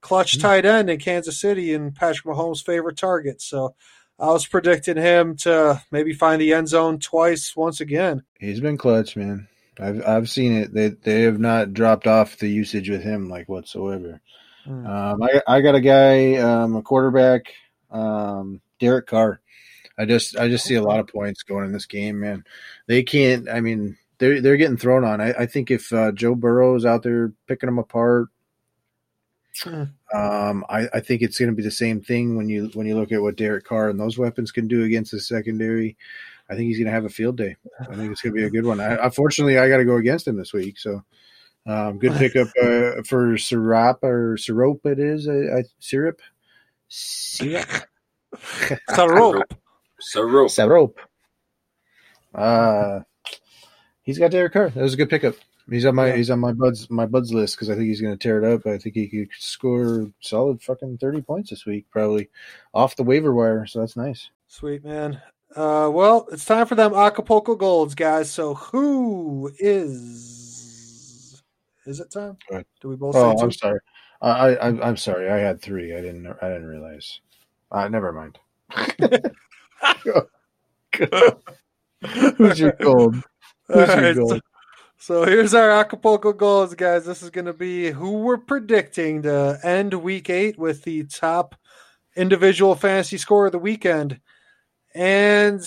clutch Hmm. tight end in Kansas City and Patrick Mahomes' favorite target. So I was predicting him to maybe find the end zone twice, once again. He's been clutch, man. I've I've seen it. They they have not dropped off the usage with him like whatsoever. Hmm. Um, I I got a guy, um, a quarterback, um, Derek Carr. I just I just see a lot of points going in this game, man. They can't. I mean, they're they're getting thrown on. I, I think if uh, Joe Burrow is out there picking them apart, um, I, I think it's going to be the same thing when you when you look at what Derek Carr and those weapons can do against the secondary. I think he's going to have a field day. I think it's going to be a good one. I, unfortunately, I got to go against him this week, so um, good pickup uh, for syrup or syrup. It is I, I, syrup, syrup, It's a rope. So rope. syrup. Uh, he's got Derek Carr. That was a good pickup. He's on my Yeah. he's on my buds my buds list because I think he's going to tear it up. I think he could score solid fucking thirty points this week, probably off the waiver wire. So that's nice. Sweet man. Uh, well, it's time for them Acapulco Golds, guys. So who is? Is it time? Go. Do we both Oh, say I'm sorry. I, I I'm- I'm sorry. I had three. I didn't I didn't realize. Uh, never mind. Who's your gold? All Who's your right, so, gold? so here's our Acapulco goals, guys. This is going to be who we're predicting to end Week Eight with the top individual fantasy score of the weekend. And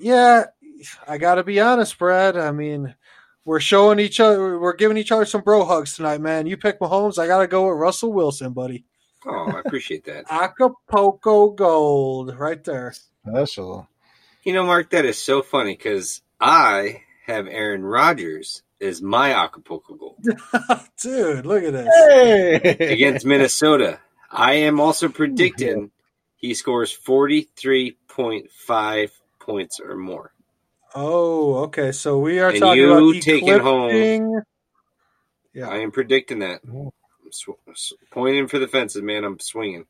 yeah, I got to be honest, Brad. I mean, we're showing each other, we're giving each other some bro hugs tonight, man. You pick Mahomes, I got to go with Russell Wilson, buddy. Oh, I appreciate that. [LAUGHS] Acapulco Gold, right there. That's a little. You know, Mark, that is so funny because I have Aaron Rodgers as my Acapulco goal [LAUGHS] Dude, look at this. Hey! against Minnesota. I am also [LAUGHS] predicting he scores 43.5 points or more. Oh, okay. So we are And talking you about taking home- Yeah, I am predicting that. Oh. I'm sw- pointing for the fences, man. I'm swinging.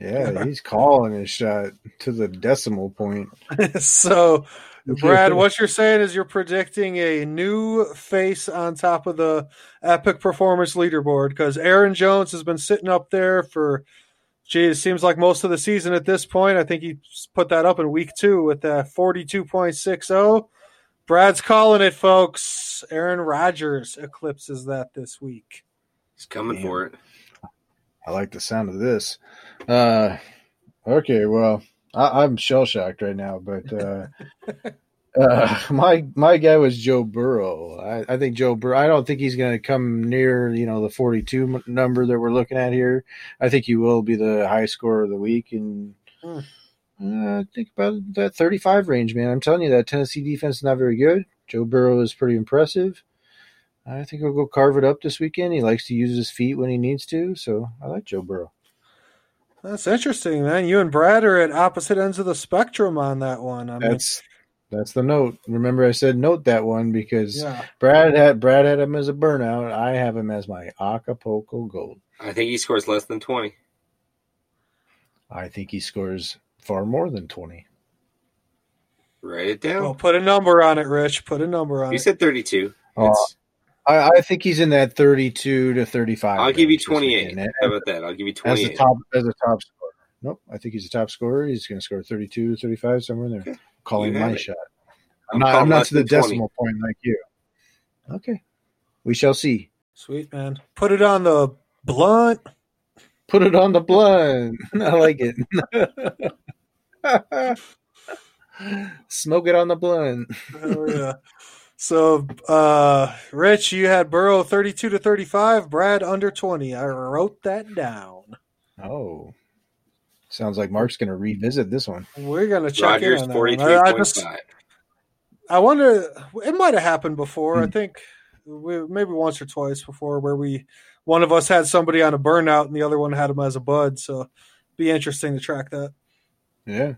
Yeah, [LAUGHS] he's calling his shot to the decimal point. [LAUGHS] so, Brad, what you're saying is you're predicting a new face on top of the epic performance leaderboard because Aaron Jones has been sitting up there for, geez, seems like most of the season at this point. I think he put that up in week two with that 42.60. Brad's calling it, folks. Aaron Rodgers eclipses that this week. He's coming Damn. for it. I like the sound of this. Uh, okay, well, I, I'm shell shocked right now, but uh, [LAUGHS] uh, [LAUGHS] my my guy was Joe Burrow. I, I think Joe Burrow. I don't think he's going to come near you know the 42 m- number that we're looking at here. I think he will be the high scorer of the week, and Hmm. uh, I think about that 35 range, man. I'm telling you that Tennessee defense is not very good. Joe Burrow is pretty impressive. I think he'll go carve it up this weekend. He likes to use his feet when he needs to, so I like Joe Burrow. That's interesting, man. You and Brad are at opposite ends of the spectrum on that one. I mean, That's that's the note. Remember, I said note that one because yeah. Brad had Brad had him as a burnout. I have him as my Acapulco Gold. I think he scores less than 20. I think he scores far more than twenty. Write it down. Well, put a number on it, Rich. Put a number on it. you it. said 32. Oh, It's- I, I think he's in that thirty-two to thirty-five. I'll give you 28. How about that? I'll give you twenty-eight As a top as a top scorer. Nope, I think he's a top scorer. He's going to score thirty-two to thirty-five somewhere in there. Okay. Calling my it. shot. I'm I'm not. I'm not to the 20. decimal point like you. Okay, we shall see. Sweet man. Put it on the blunt. Put it on the blunt. [LAUGHS] I like it. [LAUGHS] Smoke it on the blunt. Oh, yeah. So, uh, Rich, you had Burrow 32 to 35, Brad under 20. I wrote that down. Oh, Sounds like Mark's going to revisit this one. We're gonna check Rodgers in on that. forty one. three I, I just. I wonder. It might have happened before. I Hmm. think we, maybe once or twice before, where we one of us had somebody on a burnout and the other one had him as a bud. So, be interesting to track that. Yeah,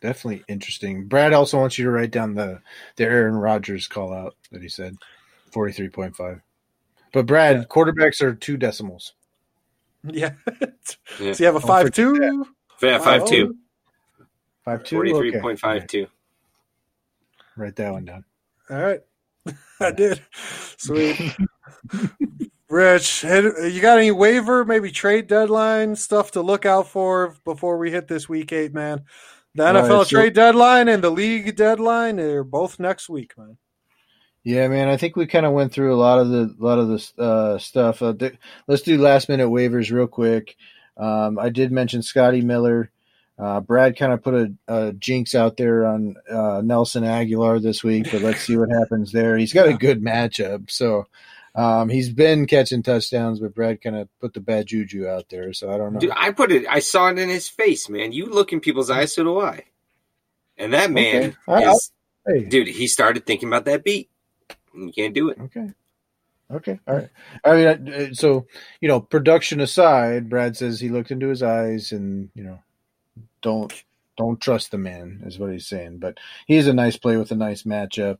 definitely interesting. Brad also wants you to write down the the Aaron Rodgers call out that he said, forty three point five. But Brad, quarterbacks are two decimals. [LAUGHS] Yeah. Yeah. so you have a Don't five forget two. Yeah, five two. Five two. Forty three Okay. point five two. Write that one down. All right. [LAUGHS] I did. Sweet. [LAUGHS] Rich, you got any waiver, maybe trade deadline stuff to look out for before we hit this week eight, man? The NFL right, so- trade deadline and the league deadline are both next week, man. Yeah, man. I think we kind of went through a lot of the lot of the uh, stuff. Uh, th- let's do last minute waivers real quick. Um, I did mention Scotty Miller. Uh, Brad kind of put a, a jinx out there on uh, Nelson Agholor this week, but let's see what happens there. He's got a good matchup, so um, he's been catching touchdowns, but Brad kind of put the bad juju out there. So I don't know. Dude, I put it. I saw it in his face, man. You look in people's eyes, so do I. And that man Okay. Is, Hey, dude. He started thinking about that beat. You can't do it. Okay. Okay. All right. I mean, uh, so you know, production aside, Brad says he looked into his eyes and you know, don't don't trust the man is what he's saying. But he's a nice play with a nice matchup.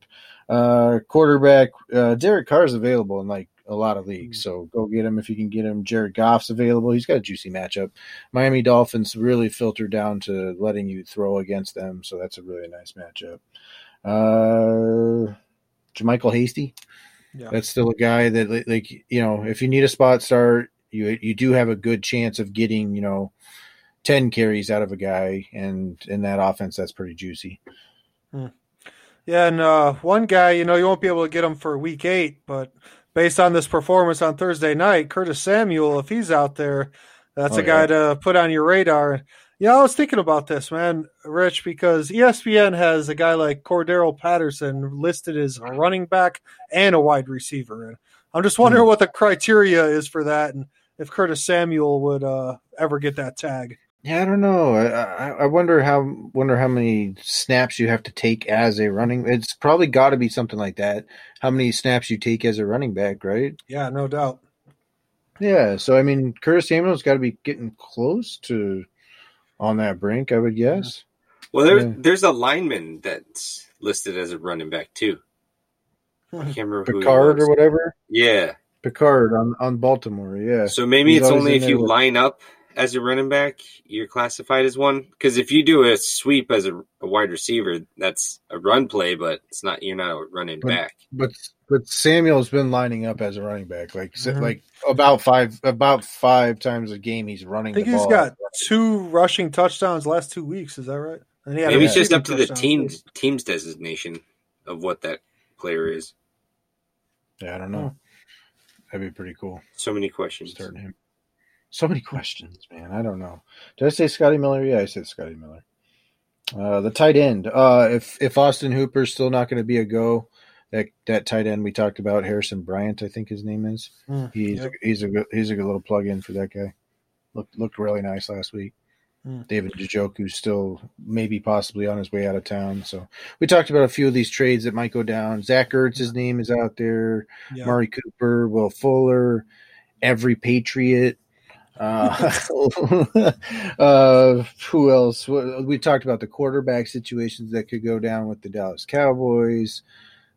Uh, quarterback uh, Derek Carr is available in like a lot of leagues, so go get him if you can get him. Jared Goff's available. He's got a juicy matchup. Miami Dolphins really filter down to letting you throw against them, so that's a really nice matchup. Uh, JaMycal Hasty. Yeah. That's still a guy that like you know, if you need a spot start, you you do have a good chance of getting, you know, 10 carries out of a guy and in that offense that's pretty juicy. Yeah, and uh, one guy, you know, you won't be able to get him for week eight, but based on this performance on Thursday night, Curtis Samuel, if he's out there, that's Oh, a guy yeah. to put on your radar. Yeah, I was thinking about this, man, Rich, because ESPN has a guy like Cordarrelle Patterson listed as a running back and a wide receiver. And I'm just wondering Hmm. what the criteria is for that and if Curtis Samuel would uh, ever get that tag. Yeah, I don't know. I, I, I wonder how wonder how many snaps you have to take as a running. It's probably got to be something like that. How many snaps you take as a running back, right? Yeah, no doubt. Yeah. So I mean, Curtis Samuel's got to be getting close to on that brink, I would guess. Well, there's Yeah. there's a lineman that's listed as a running back too. I can't remember who he Ricard was. or whatever. Yeah. Ricard on on Baltimore. Yeah. So maybe He's it's only if you there line up as a running back, you're classified as one. Because if you do a sweep as a, a wide receiver, that's a run play, but it's not. You're not a running But- back. But but Samuel's been lining up as a running back, like Mhm. like about five about five times a game. He's running. I think the he's ball. got two rushing touchdowns last two weeks. Is that right? And he had Maybe it's just up to the touchdown, team's too. team's designation of what that player is. Yeah, I don't know. Hmm. That'd be pretty cool. So many questions. Starting him. So many questions, man. I don't know. Did I say Scotty Miller? Yeah, I said Scotty Miller. Uh, the tight end. Uh, if if Austin Hooper's still not going to be a go, that that tight end we talked about, Harrison Bryant, I think his name is. Hmm, He's yep. he's a good he's a good little plug in for that guy. Looked looked really nice last week. Hmm. David Njoku's still maybe possibly on his way out of town. So we talked about a few of these trades that might go down. Zach Ertz, his name is out there. Yeah. Amari Cooper, Will Fuller, every Patriot. Uh, [LAUGHS] uh, who else? We talked about the quarterback situations that could go down with the Dallas Cowboys.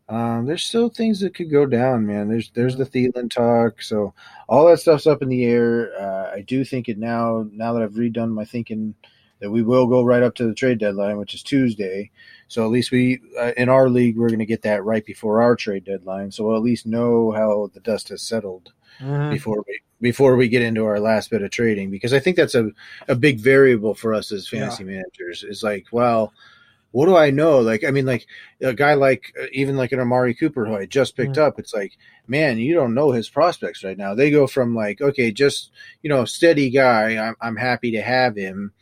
Um, there's still things that could go down, man. There's there's the Thielen talk, so all that stuff's up in the air. Uh, I do think it now. Now that I've redone my thinking, that we will go right up to the trade deadline, which is Tuesday. So at least we uh, in our league we're going to get that right before our trade deadline. So we'll at least know how the dust has settled Mhm. before we before we get into our last bit of trading because I think that's a, a big variable for us as fantasy managers. Is like, well, what do I know? Like, I mean, like a guy like uh, even like an Amari Cooper who I just picked up. It's like, man, you don't know his prospects right now. They go from like, okay, just you know, steady guy. I'm I'm happy to have him.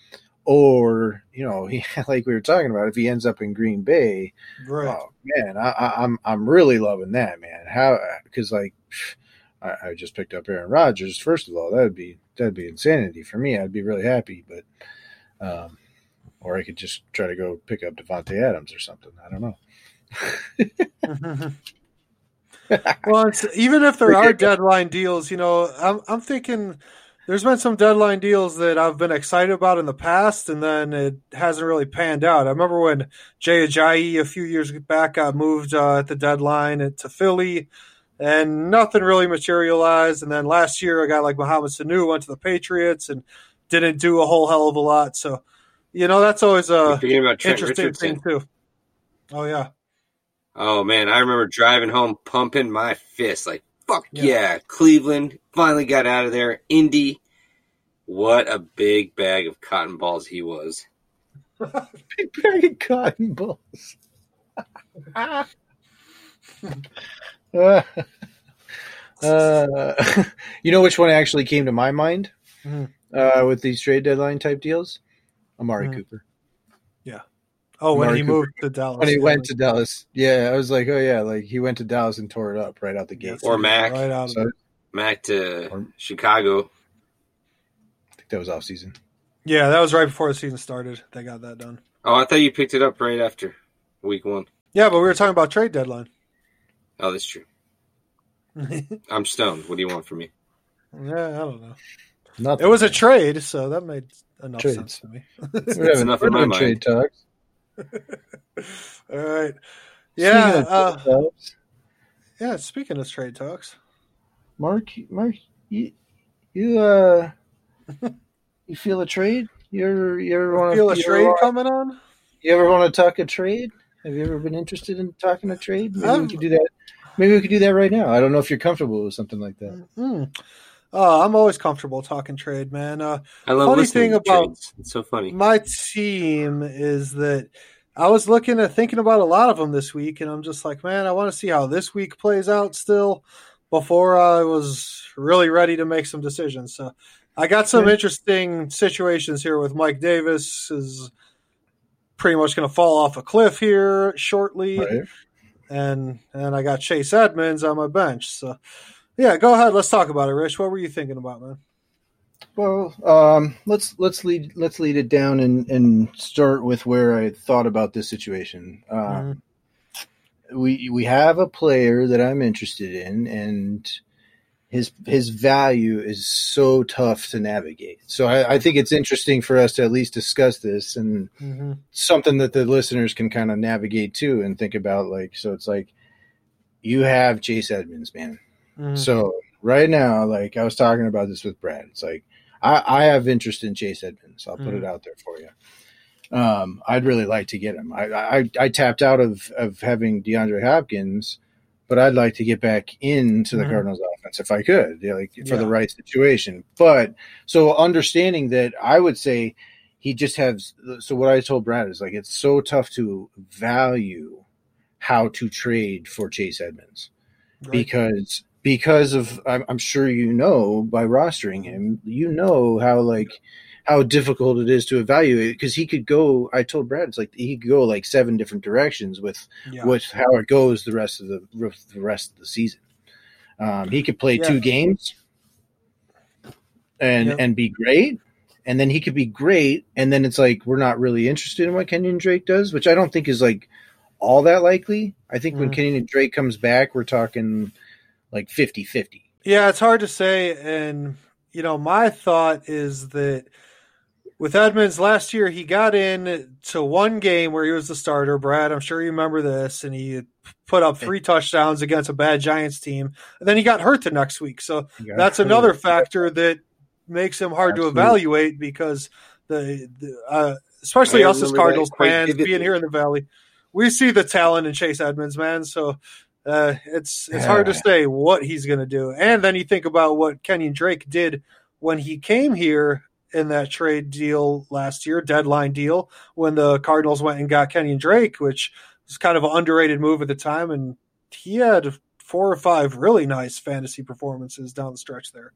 Or you know, [LAUGHS] he, like we were talking about, if he ends up in Green Bay, Right. Oh man, I, I, I'm I'm really loving that man. How because like I, I just picked up Aaron Rodgers. First of all, that would be that'd be insanity for me. I'd be really happy, but Um, or I could just try to go pick up Davante Adams or something. I don't know. [LAUGHS] [LAUGHS] well, even if there are deadline deals, you know, I'm I'm thinking there's been some deadline deals that I've been excited about in the past, and then it hasn't really panned out. I remember when Jay Ajayi a few years back got moved uh, at the deadline to Philly, and nothing really materialized. And then last year, a guy like Mohamed Sanu went to the Patriots and didn't do a whole hell of a lot. So, you know, that's always a interesting Richardson. thing too. Oh yeah. Oh man, I remember driving home pumping my fist like fuck yeah. yeah. Cleveland finally got out of there. Indy, what a big bag of cotton balls he was. [LAUGHS] big bag of cotton balls. [LAUGHS] [LAUGHS] [LAUGHS] uh, uh, [LAUGHS] you know which one actually came to my mind mm-hmm. uh, with these trade deadline type deals? Amari mm-hmm. Cooper. Oh, when he moved to Dallas. When he went to Dallas. Yeah, I was like, oh yeah, like he went to Dallas and tore it up right out the gate. Or Mack. Right out so, Mack to or, Chicago. I think that was off season. Yeah, that was right before the season started. They got that done. Oh, I thought you picked it up right after week one. Yeah, but we were talking about trade deadline. Oh, that's true. [LAUGHS] I'm stoned. What do you want from me? Yeah, I don't know. Nothing. It was a trade, so that made enough Trades. sense to me. [LAUGHS] That's enough in my mind. Trade talks. [LAUGHS] All right. Yeah. Uh, yeah. Speaking of trade talks, Mark, Mark, you, you, uh, you feel a trade? You're, you ever want to feel a trade want, coming on? You ever want to talk a trade? Have you ever been interested in talking a trade? Maybe um, we could do that. Maybe we could do that right now. I don't know if you're comfortable with something like that. Mm-hmm. Uh, I'm always comfortable talking trade, man. Uh, I love funny thing about trades. It's so funny. My team is that I was looking at thinking about a lot of them this week, and I'm just like, man, I want to see how this week plays out still before I was really ready to make some decisions. So I got some interesting situations here with Mike Davis is pretty much going to fall off a cliff here shortly, right. and and I got Chase Edmonds on my bench. So yeah, go ahead. Let's talk about it, Rich. What were you thinking about, man? Well, um, let's let's lead let's lead it down and and start with where I thought about this situation. Uh, mm-hmm. We we have a player that I'm interested in, and his his value is so tough to navigate. So I, I think it's interesting for us to at least discuss this and mm-hmm. something that the listeners can kind of navigate too and think about. Like, so it's like you have Chase Edmonds, man Mm-hmm. So right now, like I was talking about this with Brad, it's like I, I have interest in Chase Edmonds. I'll put mm-hmm. it out there for you. Um, I'd really like to get him. I, I, I tapped out of of having DeAndre Hopkins, but I'd like to get back into the mm-hmm. Cardinals offense if I could, yeah, like for yeah. the right situation. But so understanding that, I would say he just has. So what I told Brad is like it's so tough to value how to trade for Chase Edmonds right. because because of I'm, I'm, sure you know by rostering him, you know how like how difficult it is to evaluate because he could go. I told Brad it's like he could go like seven different directions with yeah. with how it goes the rest of the the rest of the season. Um, he could play yeah. two games and yep. and be great, and then he could be great, and then it's like we're not really interested in what Kenyon Drake does, which I don't think is like all that likely. I think mm. when Kenyon Drake comes back, we're talking like 50 50. Yeah, it's hard to say. And, you know, my thought is that with Edmonds last year, he got in to one game where he was the starter. Brad, I'm sure you remember this, and he put up three touchdowns against a bad Giants team. And then he got hurt the next week. So that's hurt. another factor that makes him hard Absolutely. to evaluate because the, the uh, especially us as Cardinals fans being here in the Valley, we see the talent in Chase Edmonds, man. So uh, it's it's hard to say what he's going to do. And then you think about what Kenyon Drake did when he came here in that trade deal last year, deadline deal, when the Cardinals went and got Kenyon Drake, which was kind of an underrated move at the time, and he had four or five really nice fantasy performances down the stretch there.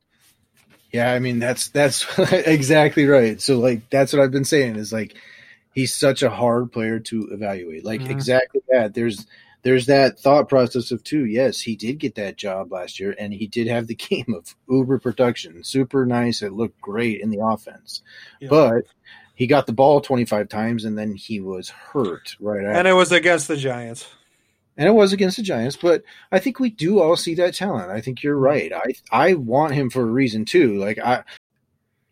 Yeah, I mean that's that's [LAUGHS] exactly right. So like that's what I've been saying is like he's such a hard player to evaluate. Like mm-hmm. exactly that. There's there's that thought process of too. Yes, he did get that job last year, and he did have the [LAUGHS] game of uber production, super nice. It looked great in the offense, yeah. but he got the ball 25 times and then he was hurt right after. And it was against the Giants. and it was against the Giants. But I think we do all see that talent. I think you're right. I I want him for a reason too. Like I,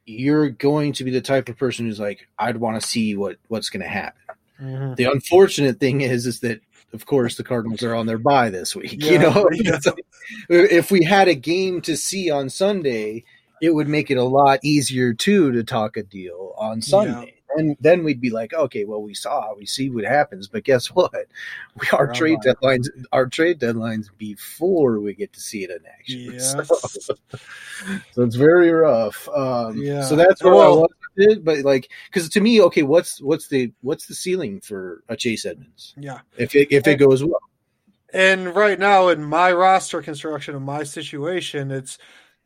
you're going to be the type of person who's like, I'd want to see what what's going to happen. Mhm. The unfortunate thing is, is that of course the Cardinals are on their bye this week. Yeah, you know, yeah. [LAUGHS] If we had a game to see on Sunday, it would make it a lot easier too to talk a deal on Sunday. And then we'd be like, okay, well, we saw, we see what happens, but guess what? We our We're trade deadlines, our trade deadlines before we get to see it in action. [LAUGHS] Yes. So, so it's very rough. Um, Yeah. So that's what I Well- it, but like, because to me, okay, what's what's the what's the ceiling for a Chase Edmonds Yeah. if it if it goes well? And right now, in my roster construction, in my situation, it's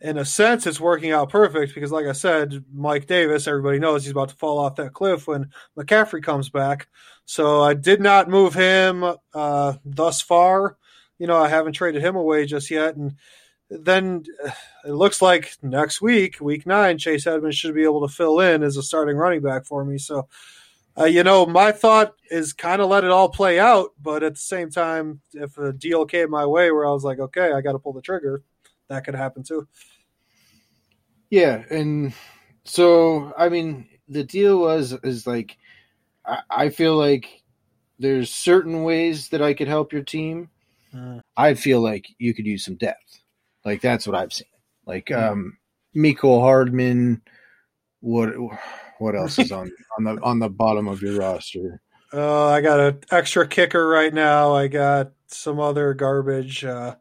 in a sense it's working out perfect because, like I said, Mike Davis, everybody knows he's about to fall off that cliff when McCaffrey comes back. So I did not move him uh, thus far. You know, I haven't traded him away just yet, and then uh, it looks like next week, week nine, Chase Edmonds should be able to fill in as a starting running back for me. So. Uh, you know, my thought is kind of let it all play out, but at the same time, if a deal came my way where I was like, okay, I got to pull the trigger, that could happen too. Yeah, and so I mean, the deal was is like I, I feel like there's certain ways that I could help your team. I feel like you could use some depth. Like that's what I've seen. Like um Mecole Hardman. What what else is [LAUGHS] on on the on the bottom of your roster? Uh, I got an extra kicker right now. I got some other garbage. Uh,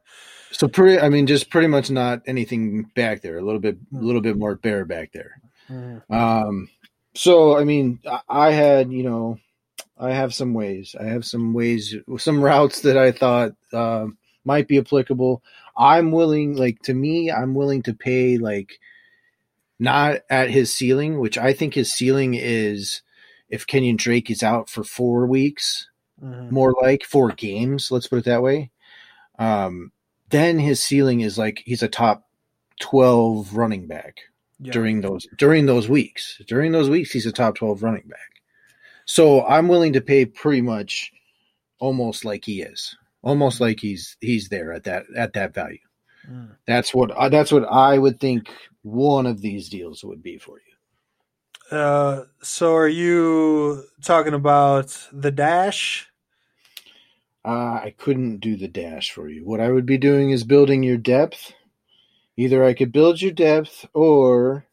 So pretty, I mean, just pretty much not anything back there. A little bit, a little bit more bare back there. Um, so I mean, I, I had, you know, I have some ways. I have some ways, some routes that I thought um, might be applicable. I'm willing, like to me, I'm willing to pay like not at his ceiling, which I think his ceiling is if Kenyon Drake is out for four weeks, Mhm. more like four games. Let's put it that way. Um, then his ceiling is like he's a top twelve running back Yeah. during those during those weeks. During those weeks, he's a top twelve running back. So I'm willing to pay pretty much almost like he is, almost like he's he's there at that at that value. Mm. That's what uh, that's what I would think one of these deals would be for you. Uh, so are you talking about the dash? Uh, I couldn't do the dash for you. What I would be doing is building your depth. Either I could build your depth, or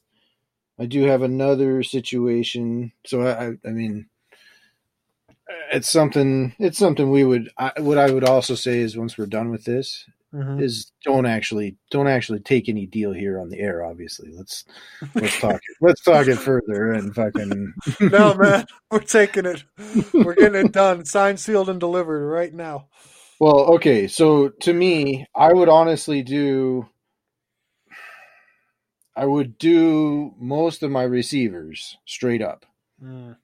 I do have another situation. So I, I, I mean, it's something. It's something we would. I, what I would also say is once we're done with this, Mhm. is don't actually don't actually take any deal here on the air. Obviously, let's let's talk it. Let's talk it further and fucking. [LAUGHS] no, man, [LAUGHS] we're taking it. We're getting it done, signed, sealed, and delivered right now. Well, okay. So to me, I would honestly do. I would do most of my receivers straight up. Mm.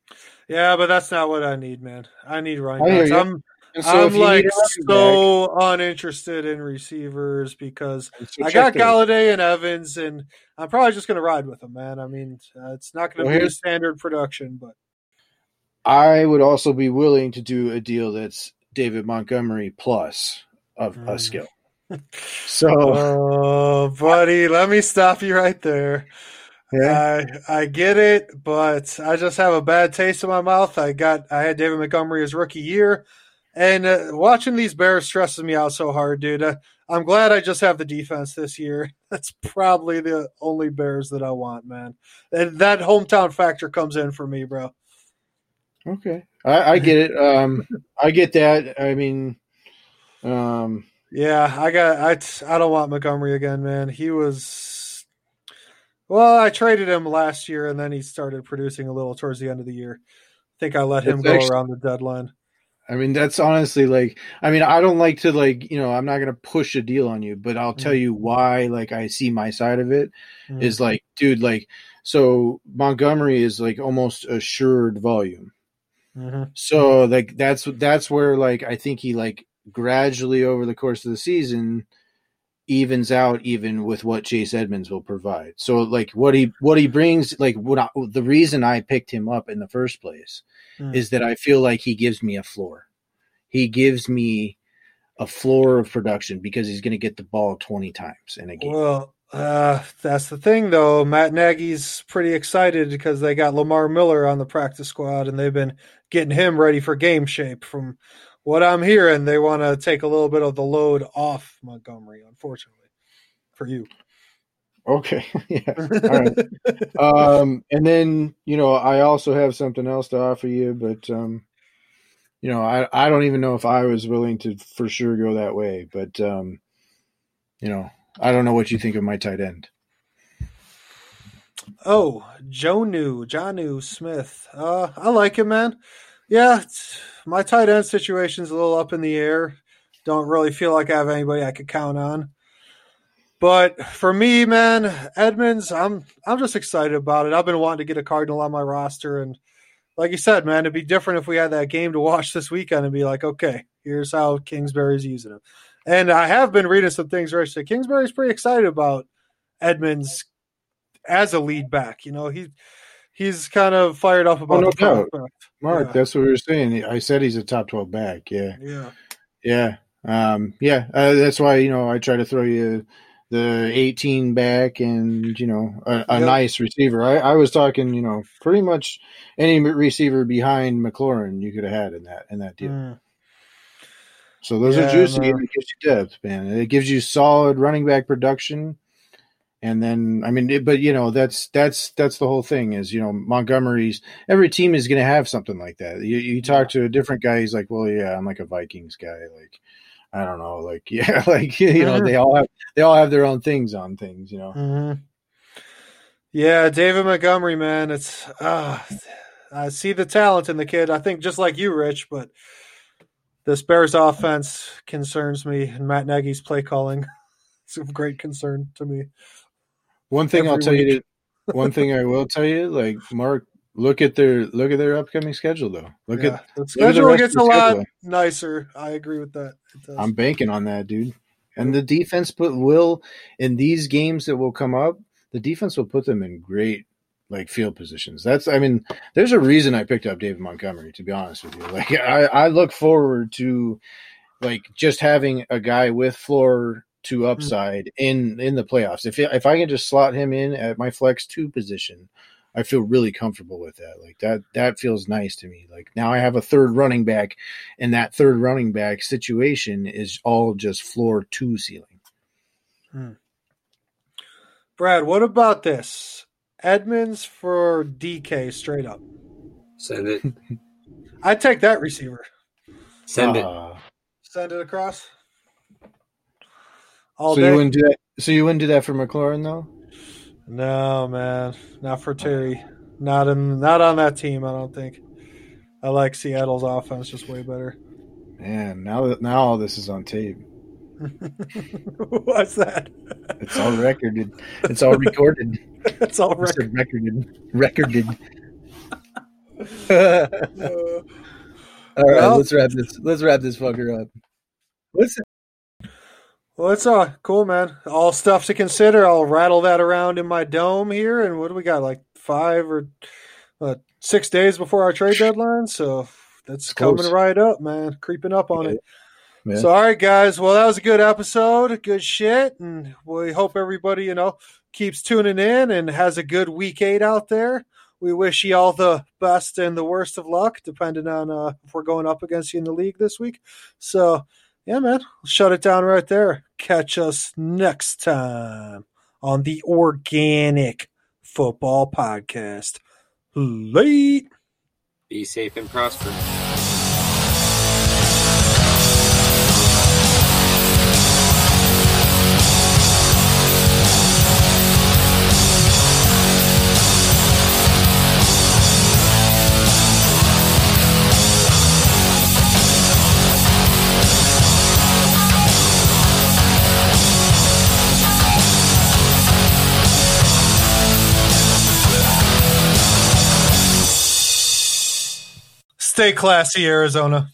Yeah, but that's not what I need, man. I need running backs. I'm so I'm like a so uninterested in receivers because so I got. Golladay and Evans, and I'm probably just going to ride with them, man. I mean, uh, it's not going to Well, be here's- standard production, but I would also be willing to do a deal that's David Montgomery plus of a Mm. skill. [LAUGHS] So oh, buddy, let me stop you right there. Yeah, I I get it, but I just have a bad taste in my mouth. I got I had David Montgomery his rookie year, and uh, watching these Bears stresses me out so hard, dude. Uh, I'm glad I just have the defense this year. [LAUGHS] That's probably the only Bears that I want, man. And that hometown factor comes in for me, bro. okay, I, I get it. Um, [LAUGHS] I get that. I mean, um, Yeah, I got I I don't want Montgomery again, man. He was well, I traded him last year and then he started producing a little towards the end of the year. I think I let him It's go actually- around the deadline. I mean, that's honestly like, I mean, I don't like to like, you know, I'm not going to push a deal on you, but I'll tell Mhm. you why, like, I see my side of it Mm. is like, dude, like, so Montgomery is like almost assured volume. Mhm. So like, that's, that's where like, I think he like gradually over the course of the season, evens out even with what Chase Edmonds will provide. So like what he what he brings like what I, the reason I picked him up in the first place Mm. is that I feel like he gives me a floor. He gives me a floor of production because he's going to get the ball 20 times in a game. Well, uh, that's the thing, though. Matt Nagy's pretty excited because they got Lamar Miller on the practice squad, and they've been getting him ready for game shape. From what I'm hearing, they want to take a little bit of the load off Montgomery. Unfortunately, for you. Okay. [LAUGHS] yeah. [LAUGHS] All right. um, and then you know, I also have something else to offer you, but um, you know, I I don't even know if I was willing to for sure go that way, but um, you know, I don't know what you think of my tight end. Oh, Jonnu, Jonnu Smith. Uh, I like him, man. Yeah, it's- my tight end situation's a little up in the air. Don't really feel like I have anybody I could count on. But for me, man, Edmonds, I'm I'm just excited about it. I've been wanting to get a Cardinal on my roster, and like you said, man, it'd be different if we had that game to watch this weekend and be like, okay, here's how Kingsbury's using him. And I have been reading some things I say Kingsbury's pretty excited about Edmonds as a lead back. You know, he he's kind of fired off about Oh, no the doubt. Mark, Yeah. that's what we were saying. I said he's a top 12 back. Yeah. Yeah. Yeah. Um, yeah. Uh, that's why, you know, I try to throw you the 18 back and, you know, a, a Yep. nice receiver. I, I was talking, you know, pretty much any receiver behind McLaurin you could have had in that, in that deal. Mm. So those Yeah, are juicy it gives you depth, man. It gives you solid running back production. And then, I mean, it, but you know, that's that's that's the whole thing. Is you know, Montgomery's every team is going to have something like that. You you talk to a different guy, he's like, well, yeah, I'm like a Vikings guy. Like, I don't know, like [LAUGHS] yeah, like you know, Mhm. they all have they all have their own things on things. You know, hmm Yeah, David Montgomery, man, it's uh, I see the talent in the kid. I think just like you, Rich, but this Bears offense concerns me, and Matt Nagy's play calling [LAUGHS] is of great concern to me. One thing I'll tell you, to, one thing I will tell you, like Mark, look at their look at their upcoming schedule though. Look Yeah, at the the schedule rest gets of a the lot nicer. I agree with that. I'm banking on that, dude. And the defense put will in these games that will come up. The defense will put them in great like field positions. That's I mean, there's a reason I picked up David Montgomery. To be honest with you, like [LAUGHS] I, I look forward to like just having a guy with floor to upside in in the playoffs. If if I can just slot him in at my flex two position, I feel really comfortable with that. Like that that feels nice to me. Like now I have a third running back and that third running back situation is all just floor to ceiling. Brad, what about this? Edmonds for DK straight up. Send it. [LAUGHS] I'd take that receiver. Send it. Uh, Send it across. All so day. you wouldn't do that. So you wouldn't do that for McLaurin though. No, man, not for Terry. Not in, not on that team. I don't think. I like Seattle's offense just way better. Man, now that now all this is on tape. [LAUGHS] What's that? It's all recorded. It's all recorded. [LAUGHS] It's all I record. recorded. Recorded. [LAUGHS] all right, Well- let's wrap this. Let's wrap this fucker up. What's well, it's uh cool, man. All stuff to consider. I'll rattle that around in my dome here. And what do we got? Like five or uh, six days before our trade deadline. So that's coming right up, man. Creeping up on Yeah. it. Yeah. So, all right, guys. Well, that was a good episode. Good shit. And we hope everybody, you know, keeps tuning in and has a good week eight out there. We wish you all the best and the worst of luck, depending on uh, if we're going up against you in the league this week. So, yeah, man, shut it down right there. Catch us next time on the Organic Football Podcast. Late. Be safe and prosper. Stay classy, Arizona.